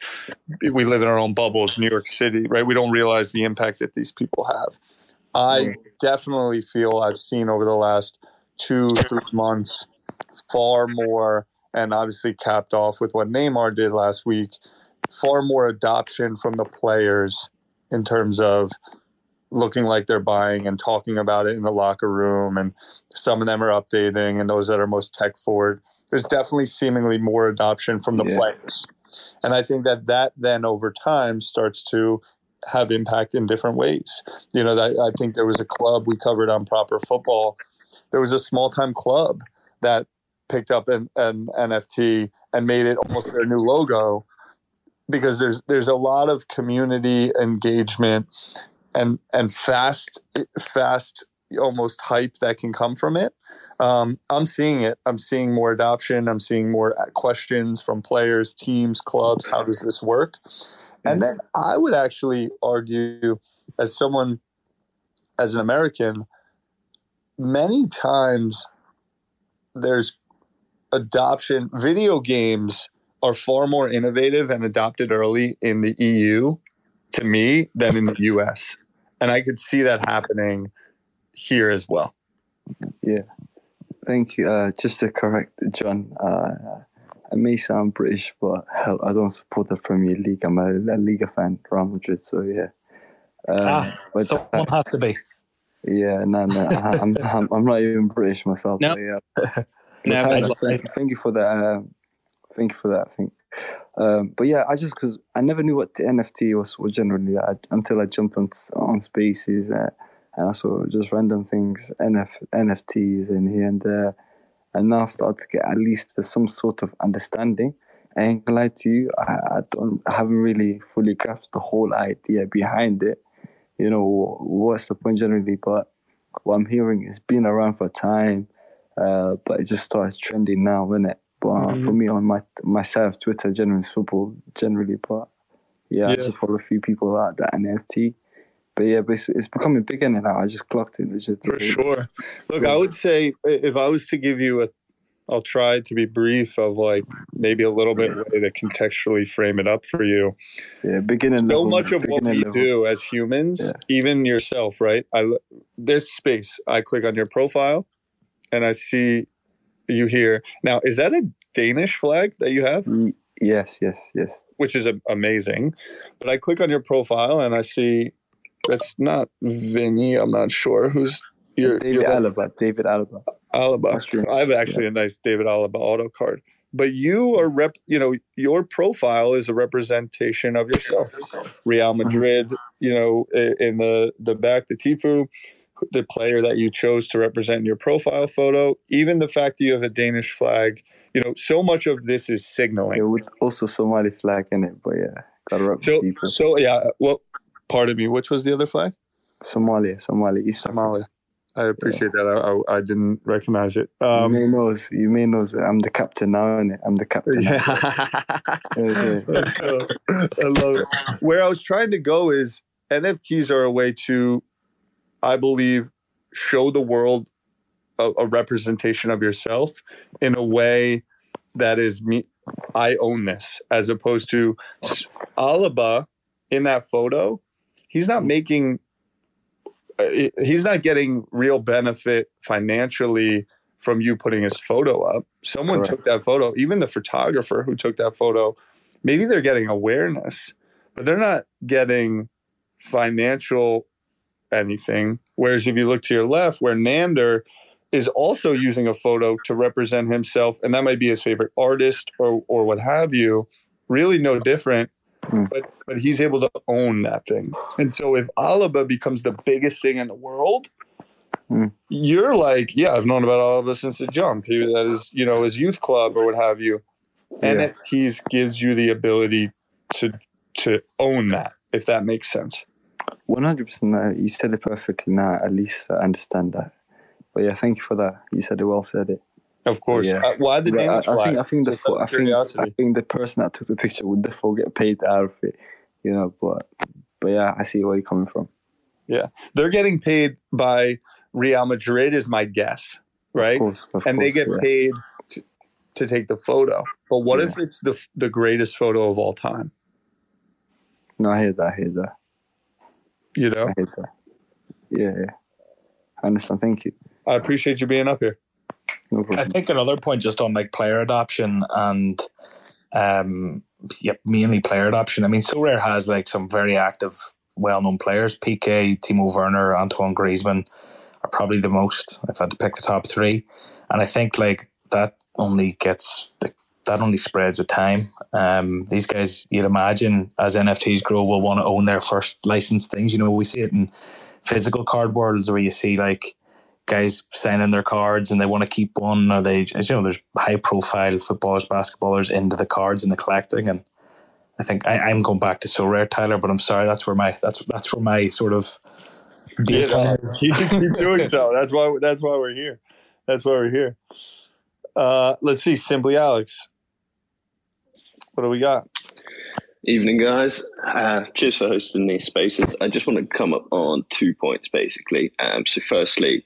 we live in our own bubbles, New York City, right? We don't realize the impact that these people have. I definitely feel I've seen over the last two, three months far more, and obviously capped off with what Neymar did last week, far more adoption from the players in terms of looking like they're buying and talking about it in the locker room. And some of them are updating, and those that are most tech forward. There's definitely seemingly more adoption from the Yeah. players. And I think that that then over time starts to have impact in different ways. You know, that I think there was a club we covered on proper football. There was a small time club that picked up an, an NFT and made it almost their new logo because there's there's a lot of community engagement and and fast fast almost hype that can come from it. Um, I'm seeing it. I'm seeing more adoption. I'm seeing more questions from players, teams, clubs. How does this work? And then I would actually argue, as someone, as an American, many times there's adoption. Video games are far more innovative and adopted early in the EU to me than in the US. And I could see that happening here as well. Yeah. Thank you. Uh, just to correct John, uh, I may sound British, but hell, I don't support the Premier League. I'm a La Liga fan, Real Madrid. So yeah. Um, Ah, but, someone uh, has to be. yeah, no, no, I, I'm, I'm, I'm not even British myself. No. but yeah. *laughs* No, But I thank, thank you for that. Uh, thank you for that. I think. Um, but yeah, I just because I never knew what the NFT was, was generally I, until I jumped on on Spaces uh, and I saw just random things, NF, NFTs in here and there, and now start to get at least some sort of understanding. I ain't gonna lie to you, I, I don't, I haven't really fully grasped the whole idea behind it. You know, what's the point generally? But what I'm hearing is been around for time, uh, but it just starts trending now, isn't it? But uh, for me, on my my side of Twitter, generally football generally. But yeah, I just follow a few people out that NFT. But yeah, but it's, it's becoming bigger now. I just clocked it. Legit. For sure. Look, I would say if I was to give you a, I'll try to be brief of like maybe a little bit way to contextually frame it up for you. Yeah, beginning so level. much of what we level. do as humans, Yeah. even yourself, right? I this space, I click on your profile, and I see you here. Now, is that a Danish flag that you have? Yes, yes, yes. Which is a- amazing. But I click on your profile and I see that's not Vinny. I'm not sure who's your. David your Alaba. David Alaba. Alaba. Austrian. I have actually a nice David Alaba auto card. But you are rep. You know, your profile is a representation of yourself. Real mm-hmm. Madrid. You know, in the the back, the tifo, the player that you chose to represent in your profile photo. Even the fact that you have a Danish flag. You know, so much of this is signaling. Yeah, with also Somali flag in it, but yeah, gotta rep So, people. so yeah. Well, pardon me. Which was the other flag? Somalia, Somali, East Somali. I appreciate that. I, I, I didn't recognize it. you Um, may know, you may know. I'm the captain now, innit? I'm the captain. yeah. Yeah, yeah. *laughs* I love it. Where I was trying to go is NFTs are a way to, I believe, show the world a, a representation of yourself in a way that is me. I own this, as opposed to Alaba in that photo. He's not making. uh, He's not getting real benefit financially from you putting his photo up. Someone Correct. took that photo. Even the photographer who took that photo maybe they're getting awareness, but they're not getting financial anything. Whereas if you look to your left, where Nander is also using a photo to represent himself, and that might be his favorite artist or or what have you, really no different. Hmm. But but he's able to own that thing. And so if Alaba becomes the biggest thing in the world, Hmm. you're like, yeah, I've known about Alaba since the jump. He that is, you know, his youth club or what have you. Yeah. NFTs gives you the ability to to own that, if that makes sense. One hundred percent. uh, You said it perfectly. Now, at least I understand that. But yeah, thank you for that. You said it well. Said it. Of course. Yeah. Uh, why the Yeah, I, think I think the Just I think I think the person that took the picture would definitely get paid out of it. You know, but but yeah, I see where you're coming from. Yeah, they're getting paid by Real Madrid, is my guess, right? Of course, of and they get yeah. paid to, to take the photo. But what Yeah. if it's the the greatest photo of all time? No, I hear that. I hear that. You know, I hear that. Yeah, yeah. I understand. Thank you. I appreciate you being up here. No I think another point just on like player adoption and um yep, mainly player adoption. I mean, Sorare has like some very active, well known players. Piqué, Timo Werner, Antoine Griezmann are probably the most if I had to pick the top three. And I think like that only gets that only spreads with time. Um, these guys, you'd imagine, as NFTs grow, will want to own their first licensed things. You know, we see it in physical card worlds where you see like guys signing their cards and they want to keep one, or they, as you know, there's high profile footballers, basketballers into the cards and the collecting. And I think I, I'm going back to Sorare, Tyler, but I'm sorry, that's where my that's that's where my sort of Yeah, keep, keep doing so. That's why. That's why we're here. That's why we're here. Uh, let's see. Simply Alex. What do we got? Evening, guys. Uh, cheers for hosting these spaces. I just want to come up on two points, basically. Um, so, firstly,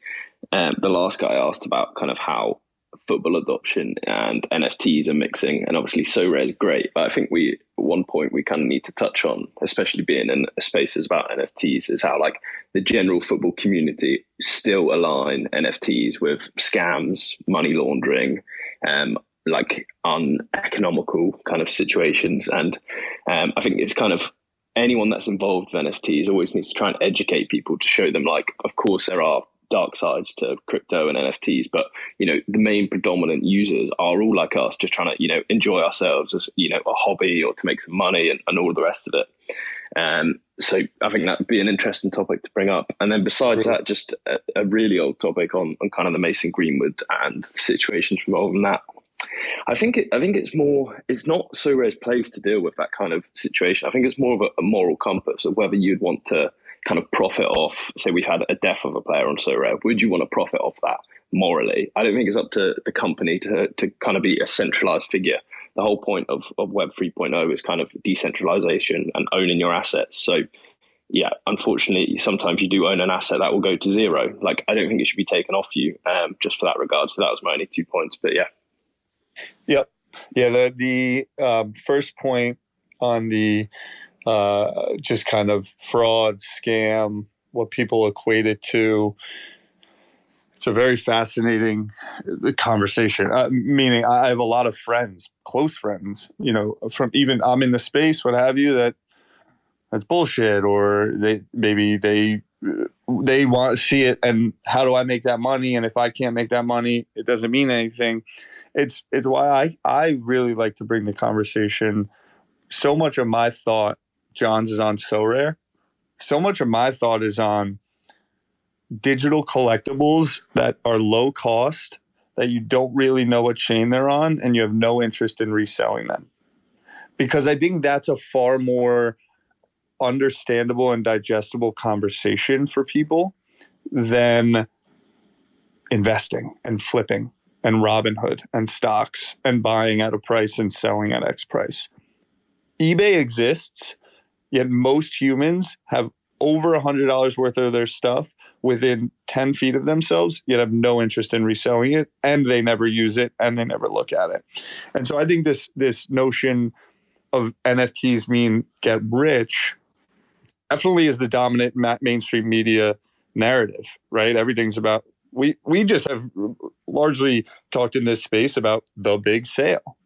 um, the last guy asked about kind of how football adoption and NFTs are mixing, and obviously, Sorare is great. But I think we, one point, we kind of need to touch on, especially being in spaces about NFTs, is how like the general football community still align NFTs with scams, money laundering, um, like uneconomical kind of situations. And um, I think it's kind of anyone that's involved with NFTs always needs to try and educate people to show them, like, of course, there are dark sides to crypto and NFTs, but you know, the main predominant users are all like us, just trying to, you know, enjoy ourselves as, you know, a hobby or to make some money and, and all the rest of it. Um, so I think that'd be an interesting topic to bring up. And then besides that, just a, a really old topic on, on kind of the Mason Greenwood and situations involving that. I think it, I think it's more. It's not Sorare's place to deal with that kind of situation. I think it's more of a, a moral compass of whether you'd want to kind of profit off. Say we've had a death of a player on so. Would you want to profit off that morally? I don't think it's up to the company to to kind of be a centralized figure. The whole point of, of Web 3.0 is kind of decentralization and owning your assets. So yeah, unfortunately, sometimes you do own an asset that will go to zero. Like, I don't think it should be taken off you um, just for that regard. So that was my only two points. But yeah, Yep. Yeah. The the um, first point on the uh, just kind of fraud scam, what people equate it to. It's a very fascinating uh, conversation. Uh, meaning, I have a lot of friends, close friends. You know, from even I'm in the space, what have you, that that's bullshit, or they maybe they they want to see it and how do I make that money? And if I can't make that money, it doesn't mean anything. It's it's why I I really like to bring the conversation. So much of my thought, John's is on Sorare So much of my thought is on digital collectibles that are low cost that you don't really know what chain they're on and you have no interest in reselling them. Because I think that's a far more understandable and digestible conversation for people than investing and flipping and Robinhood and stocks and buying at a price and selling at X price. eBay exists, yet most humans have over a $100 worth of their stuff within 10 feet of themselves, yet have no interest in reselling it, and they never use it and they never look at it. And so I think this this notion of NFTs mean get rich definitely is the dominant ma- mainstream media narrative, right? Everything's about we we just have largely talked in this space about the big sale.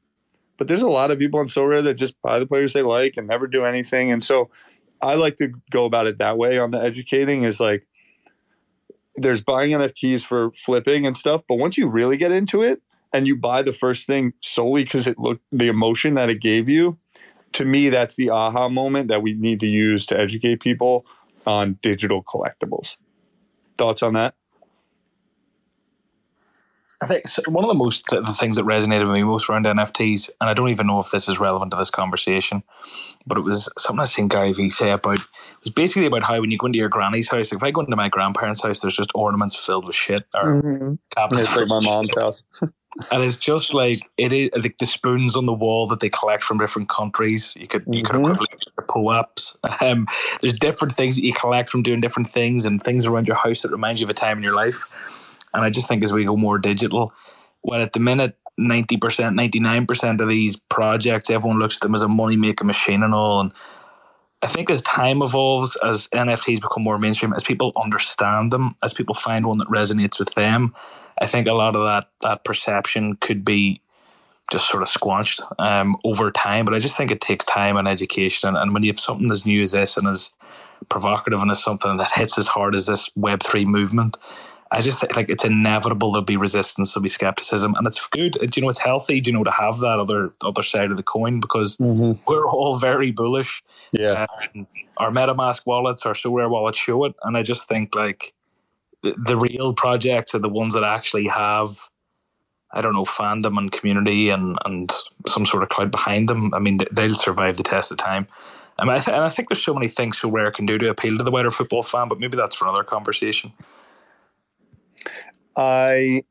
But there's a lot of people on Sorare that just buy the players they like and never do anything. And so I like to go about it that way on the educating is like there's buying NFTs for flipping and stuff, but once you really get into it and you buy the first thing solely because it looked the emotion that it gave you, to me that's the aha moment that we need to use to educate people on digital collectibles. Thoughts on that? I think one of the most the things that resonated with me most around NFTs, and I don't even know if this is relevant to this conversation, but it was something I seen Gary Vee say about. It was basically about how when you go into your granny's house, like if I go into my grandparents' house, there's just ornaments filled with shit or Mm-hmm. cabinets. It's like my mom's house. *laughs* and it's just like it is like the spoons on the wall that they collect from different countries. You could you could Mhm. equivalent to pull-ups. Um, there's different things that you collect from doing different things and things around your house that remind you of a time in your life. And I just think as we go more digital, well, at the minute, ninety percent, ninety nine percent of these projects, everyone looks at them as a money making machine and all. And I think as time evolves, as NFTs become more mainstream, as people understand them, as people find one that resonates with them, I think a lot of that that perception could be just sort of squashed um, over time. But I just think it takes time and education. And, and when you have something as new as this and as provocative and as something that hits as hard as this Web three movement, I just think like it's inevitable there'll be resistance, there'll be skepticism, and it's good. Do you know it's healthy? Do you know to have that other other side of the coin because we're all very bullish. Yeah. Um, our MetaMask wallets, our Sorare wallets show it, and I just think like the, the real projects are the ones that actually have, I don't know, fandom and community and and some sort of cloud behind them. I mean, they'll survive the test of time. Um, I th- and I think there's so many things Sorare can do to appeal to the wider football fan, but maybe that's for another conversation. I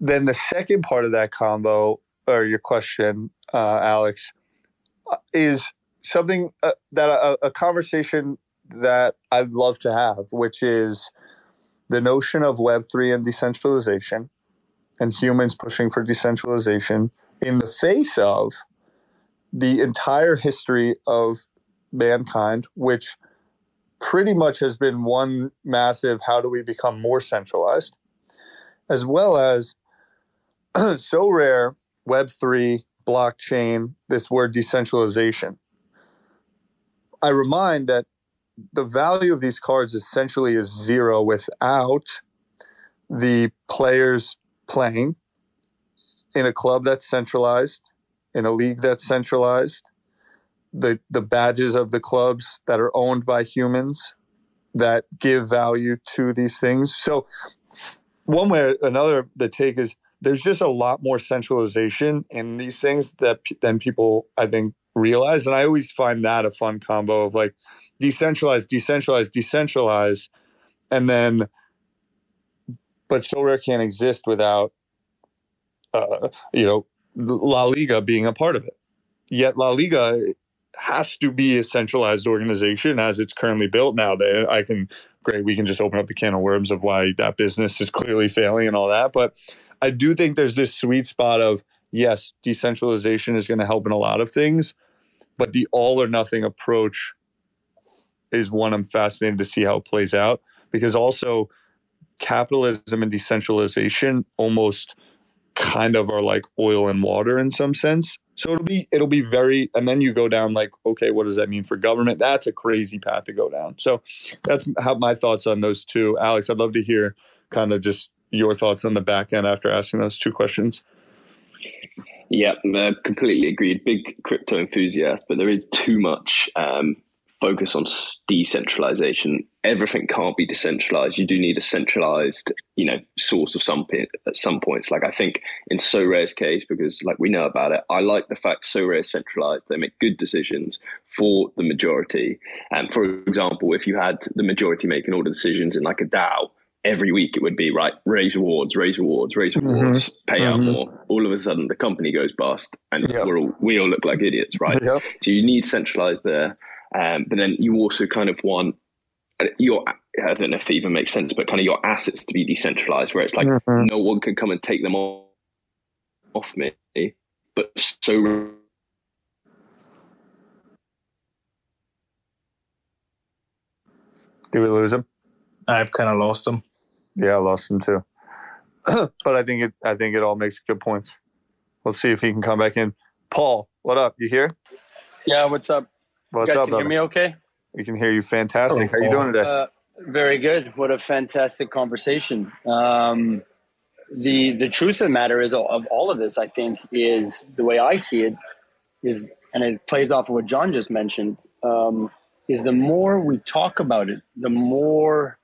then the second part of that combo or your question, uh, Alex, uh, is something uh, that a, a conversation that I'd love to have, which is the notion of Web three and decentralization, and humans pushing for decentralization in the face of the entire history of mankind, which pretty much has been one massive how do we become more centralized as well as *clears throat* Sorare web3 blockchain this word decentralization. I remind that the value of these cards essentially is zero without the players playing in a club that's centralized in a league that's centralized the the badges of the clubs that are owned by humans that give value to these things. So one way or another, the take is there's just a lot more centralization in these things that than people I think realize, and I always find that a fun combo of like decentralized, decentralized, decentralized, and then but Sorare can't exist without uh, you know La Liga being a part of it. Yet La Liga has to be a centralized organization as it's currently built now. That I can great, we can just open up the can of worms of why that business is clearly failing and all that. But I do think there's this sweet spot of yes, decentralization is going to help in a lot of things, but the all or nothing approach is one I'm fascinated to see how it plays out because also capitalism and decentralization almost kind of are like oil and water in some sense So it'll be it'll be very, and then you go down like, okay, what does that mean for government? That's a crazy path to go down. So that's how my thoughts on those two. Alex, I'd love to hear kind of just your thoughts on the back end after asking those two questions. Yeah, completely agreed. Big crypto enthusiast, but there is too much um, focus on decentralization. Everything can't be decentralized. You do need a centralized, you know, source of some at some points. Like I think in Sorare's case, because like we know about it, I like the fact Sorare is centralized. They make good decisions for the majority. And for example, if you had the majority making all the decisions in like a DAO, every week it would be right raise rewards raise rewards raise mm-hmm. rewards mm-hmm. pay out mm-hmm. more all of a sudden the company goes bust and yep. we're all, we all look like idiots right yep. so you need centralized there um, but then you also kind of want uh, your I don't know if it even makes sense, but kind of your assets to be decentralized, where it's like mm-hmm. no one can come and take them off, off me. But so Do we lose him? I've kind of lost him. Yeah, I lost him too. *clears throat* but I think it I think it all makes good points. Let's see if he can come back in. Paul, what up? You here? Yeah, what's up? What's you guys up, can brother? hear me okay? We can hear you fantastic. How are you doing today? Uh, very good. What a fantastic conversation. Um, the the truth of the matter is of all of this, I think, is the way I see it is, and it plays off of what John just mentioned. Um, is the more we talk about it, the more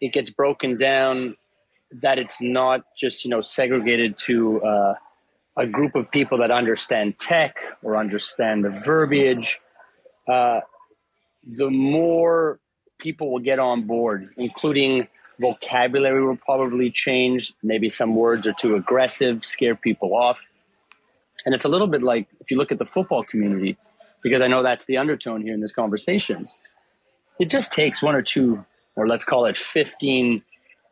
it gets broken down. That it's not just you know segregated to uh, a group of people that understand tech or understand the verbiage uh, the more people will get on board, including vocabulary will probably change. Maybe some words are too aggressive, scare people off. And it's a little bit like if you look at the football community, because I know that's the undertone here in this conversation. It just takes one or two, or let's call it 15, you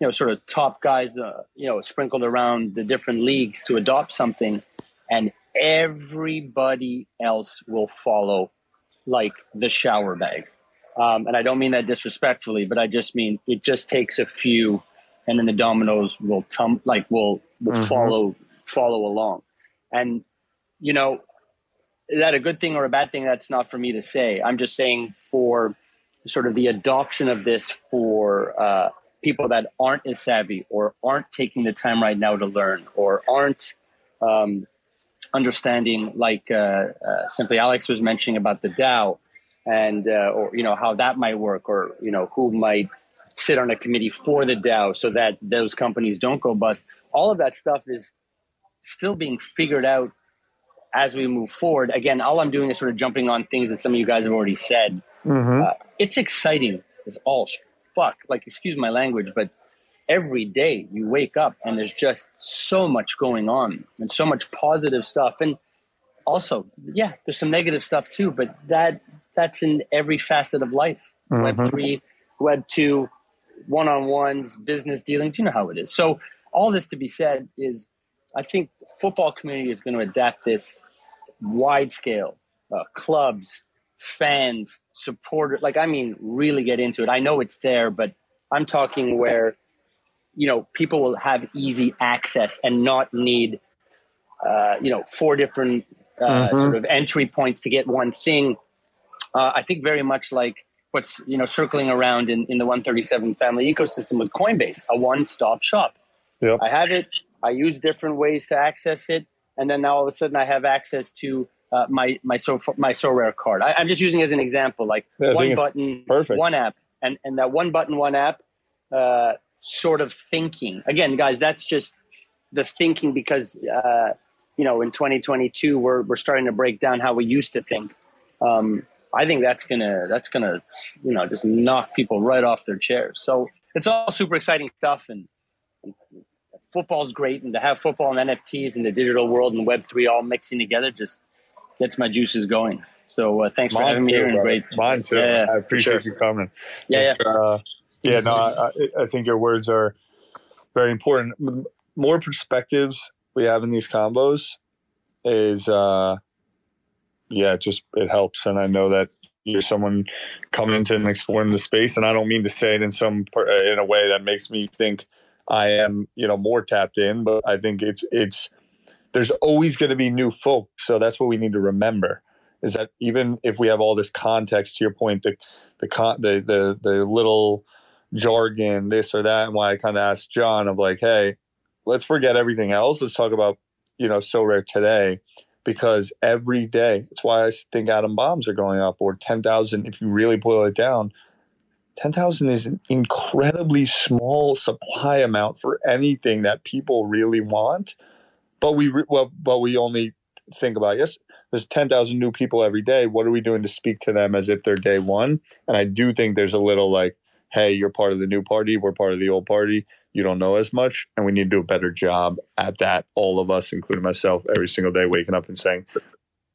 know, sort of top guys, uh, you know, sprinkled around the different leagues to adopt something, and everybody else will follow like the shower bag. Um, and I don't mean that disrespectfully, but I just mean it just takes a few, and then the dominoes will tum like will will mm-hmm. follow follow along. And you know, is that a good thing or a bad thing? That's not for me to say. I'm just saying for sort of the adoption of this for uh, people that aren't as savvy or aren't taking the time right now to learn or aren't um, understanding, like uh, uh, simply Alex was mentioning about the DAO, and uh, or you know how that might work, or you know who might sit on a committee for the DAO so that those companies don't go bust. All of that stuff is still being figured out as we move forward. Again, all I'm doing is sort of jumping on things that some of you guys have already said. Mm-hmm. Uh, it's exciting as all fuck. Like, excuse my language, but every day you wake up and there's just so much going on and so much positive stuff. And also yeah there's some negative stuff too but that that's in every facet of life. Mm-hmm. web 3 web 2 one-on-ones business dealings you know how it is. So all this to be said is i think football community is going to adapt this wide scale uh, clubs fans supporters like i mean really get into it. I know it's there but i'm talking where you know people will have easy access and not need uh, you know four different uh, mm-hmm. sort of entry points to get one thing uh, i think very much like what's you know circling around in, in the 137 family ecosystem with coinbase a one-stop shop yep. i have it i use different ways to access it and then now all of a sudden i have access to uh, my my so my Sorare card. I, am just using as an example, like yeah, one button, perfect. one app, and and that one button, one app uh, sort of thinking. Again, guys, that's just the thinking because uh, you know in 2022 we're we're starting to break down how we used to think. Um, I think that's gonna that's gonna you know just knock people right off their chairs. So it's all super exciting stuff, and, and football's great, and to have football and NFTs in the digital world and Web three all mixing together just gets my juices going. So uh, thanks Mine for having too, me here. And great, Mine too. Yeah, I appreciate sure. you coming. Yeah, yeah. Uh, yeah, no, I, I think your words are very important. More perspectives we have in these combos is, uh, yeah, just it helps. And I know that you're someone coming into and exploring the space, and I don't mean to say it in some in a way that makes me think I am, you know, more tapped in, but I think it's it's there's always going to be new folk. So that's what we need to remember is that even if we have all this context, to your point, the the con- the the, the little jargon, this or that, and why I kind of asked John of like, hey, let's forget everything else. Let's talk about you know Sorare today because every day it's why I think Adam Bombs are going up or ten thousand. If you really boil it down, ten thousand is an incredibly small supply amount for anything that people really want. But we well, but we only think about yes there's 10,000 new people every day. What are we doing to speak to them as if they're day one? And I do think there's a little like, hey, you're part of the new party. We're part of the old party. You don't know as much. And we need to do a better job at that. All of us, including myself, every single day, waking up and saying,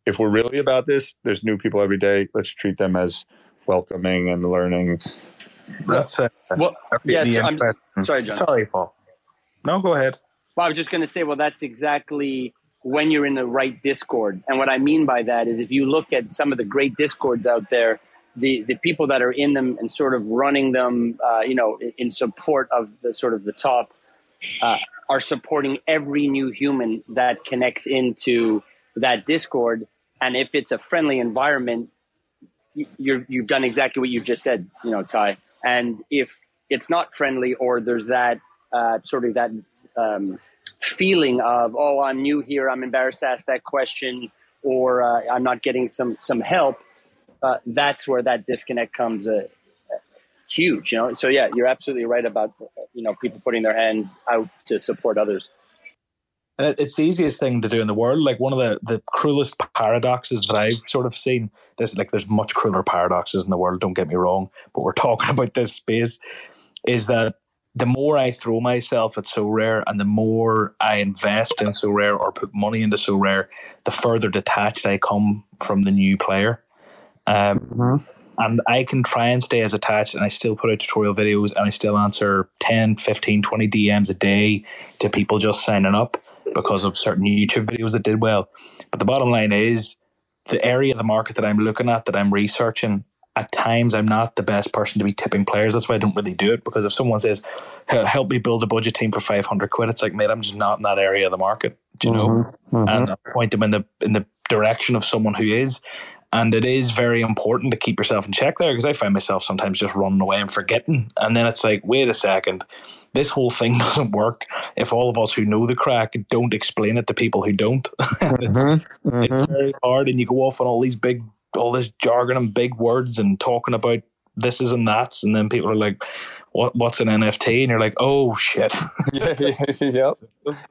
if we're really about this, there's new people every day. Let's treat them as welcoming and learning. That's it. Well, yes, I'm, sorry, John. Sorry, Paul. No, go ahead. Well, I was just going to say, well, that's exactly when you're in the right Discord. And what I mean by that is if you look at some of the great Discords out there, the, the people that are in them and sort of running them, uh, you know, in support of the sort of the top, uh, are supporting every new human that connects into that Discord. And if it's a friendly environment, you're, you've done exactly what you just said, you know, Ty. And if it's not friendly or there's that uh, sort of that um, feeling of oh i'm new here i'm embarrassed to ask that question or uh, i'm not getting some some help uh, that's where that disconnect comes uh, huge you know so yeah you're absolutely right about you know people putting their hands out to support others and it's the easiest thing to do in the world. Like one of the, the cruelest paradoxes that I've sort of seen. This like there's much crueler paradoxes in the world. Don't get me wrong, but we're *laughs* talking about this space. Is that the more I throw myself at Sorare and the more I invest in Sorare or put money into Sorare, the further detached I come from the new player. Um, mm-hmm. And I can try and stay as attached and I still put out tutorial videos and I still answer 10, 15, 20 DMs a day to people just signing up because of certain YouTube videos that did well. But the bottom line is the area of the market that I'm looking at, that I'm researching, at times I'm not the best person to be tipping players. That's why I don't really do it because if someone says, "Help me build a budget team for 500 quid," it's like, mate, I'm just not in that area of the market. Do you know? Mm-hmm. Mm-hmm. And I point them in the in the direction of someone who is. And it is very important to keep yourself in check there because I find myself sometimes just running away and forgetting. And then it's like, wait a second, this whole thing *laughs* doesn't work if all of us who know the crack don't explain it to people who don't. *laughs* it's, mm-hmm. it's mm-hmm. very hard, and you go off on all these big all this jargon and big words and talking about this is and that's, and then people are like, "What? What's an NFT?" And you're like, "Oh shit." *laughs* yeah, yeah, yep.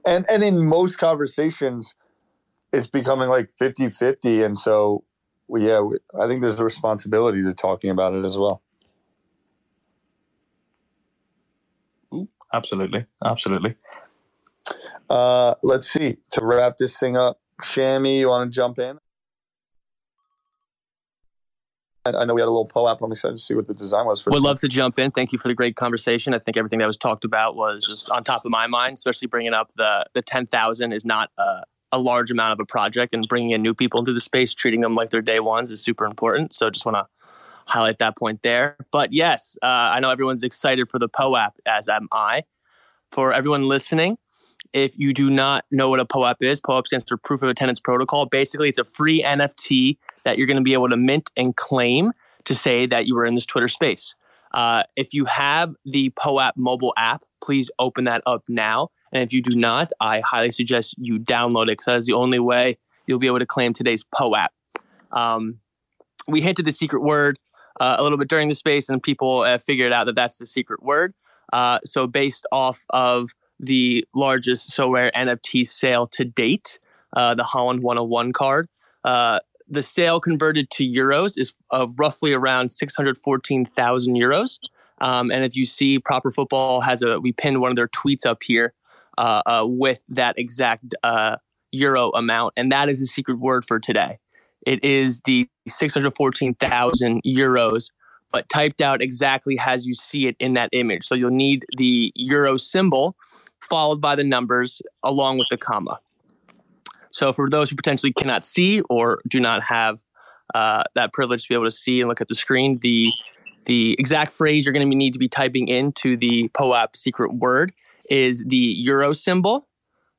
And and in most conversations, it's becoming like 50-50. and so well, yeah, I think there's a responsibility to talking about it as well. Absolutely, absolutely. Uh, let's see. To wrap this thing up, Shammy, you want to jump in? I know we had a little POAP. I'm excited to see what the design was for. Would love to jump in. Thank you for the great conversation. I think everything that was talked about was just on top of my mind, especially bringing up the the ten thousand is not a, a large amount of a project, and bringing in new people into the space, treating them like they're day ones is super important. So just want to highlight that point there. But yes, uh, I know everyone's excited for the POAP, as am I. For everyone listening, if you do not know what a POAP is, POAP stands for Proof of Attendance Protocol. Basically, it's a free NFT that you're going to be able to mint and claim to say that you were in this Twitter space. Uh, if you have the POAP mobile app, please open that up now. And if you do not, I highly suggest you download it because that is the only way you'll be able to claim today's POAP. Um, we hinted the secret word uh, a little bit during the space, and people uh, figured out that that's the secret word. Uh, so, based off of the largest Sorare NFT sale to date, uh, the Haaland 101 card, uh, the sale converted to euros is of roughly around 614,000 euros. Um, and if you see, Proper Football has a, we pinned one of their tweets up here uh, uh, with that exact uh, euro amount. And that is the secret word for today. It is the 614,000 euros, but typed out exactly as you see it in that image. So you'll need the euro symbol followed by the numbers along with the comma. So for those who potentially cannot see or do not have uh, that privilege to be able to see and look at the screen, the the exact phrase you're going to need to be typing into the POAP secret word is the euro symbol,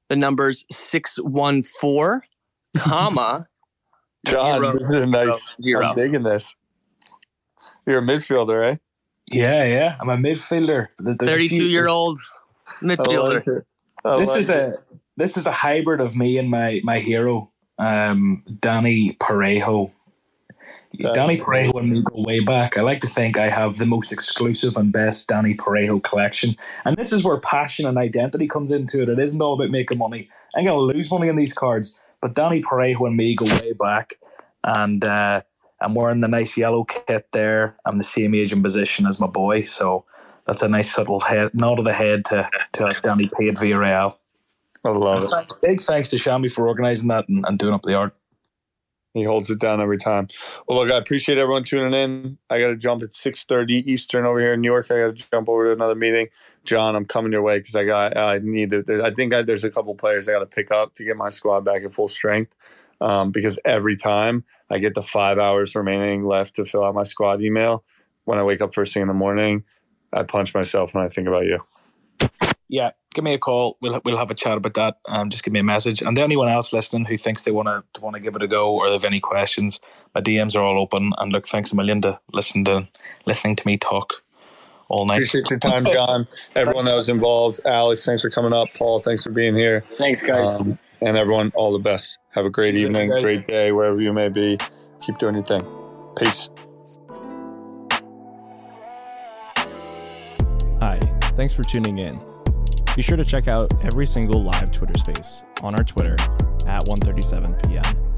the numbers 614, *laughs* comma. John, zero, this is nice. zero. I'm digging this. You're a midfielder, eh? Yeah, yeah. I'm a midfielder. There's- there's a few- 32 year old midfielder. like this like is it. a this is a hybrid of me and my my hero, um, Danny Parejo. Danny Parejo and me go way back. I like to think I have the most exclusive and best Danny Parejo collection. And this is where passion and identity comes into it. It isn't all about making money. I'm going to lose money on these cards, but Danny Parejo and me go way back. And uh, I'm wearing the nice yellow kit there. I'm the same age and position as my boy. So that's a nice subtle head, nod of the head to, to Danny P at Villarreal. I love it. Thanks- Big thanks to Shambi for organising that and, and doing up the art. He holds it down every time. Well, look, I appreciate everyone tuning in. I got to jump at six thirty Eastern over here in New York. I got to jump over to another meeting. John, I'm coming your way because I got I need to. I think I, there's a couple players I got to pick up to get my squad back at full strength. Um, because every time I get the five hours remaining left to fill out my squad email, when I wake up first thing in the morning, I punch myself when I think about you. yeah, give me a call. We'll we'll have a chat about that. Um, just give me a message. And to anyone else listening who thinks they want to want to give it a go or they have any questions, my DMs are all open. And look, thanks a million to listen to listening to me talk all night. Appreciate your time, John. Everyone that was involved. Alex, thanks for coming up. Paul, thanks for being here. Thanks, guys. Um, and everyone, all the best. Have a great Thanks, evening, guys. great day, wherever you may be. Keep doing your thing. Peace. Hi, thanks for tuning in. Be sure to check out every single live Twitter space on our Twitter at 1:37 p.m.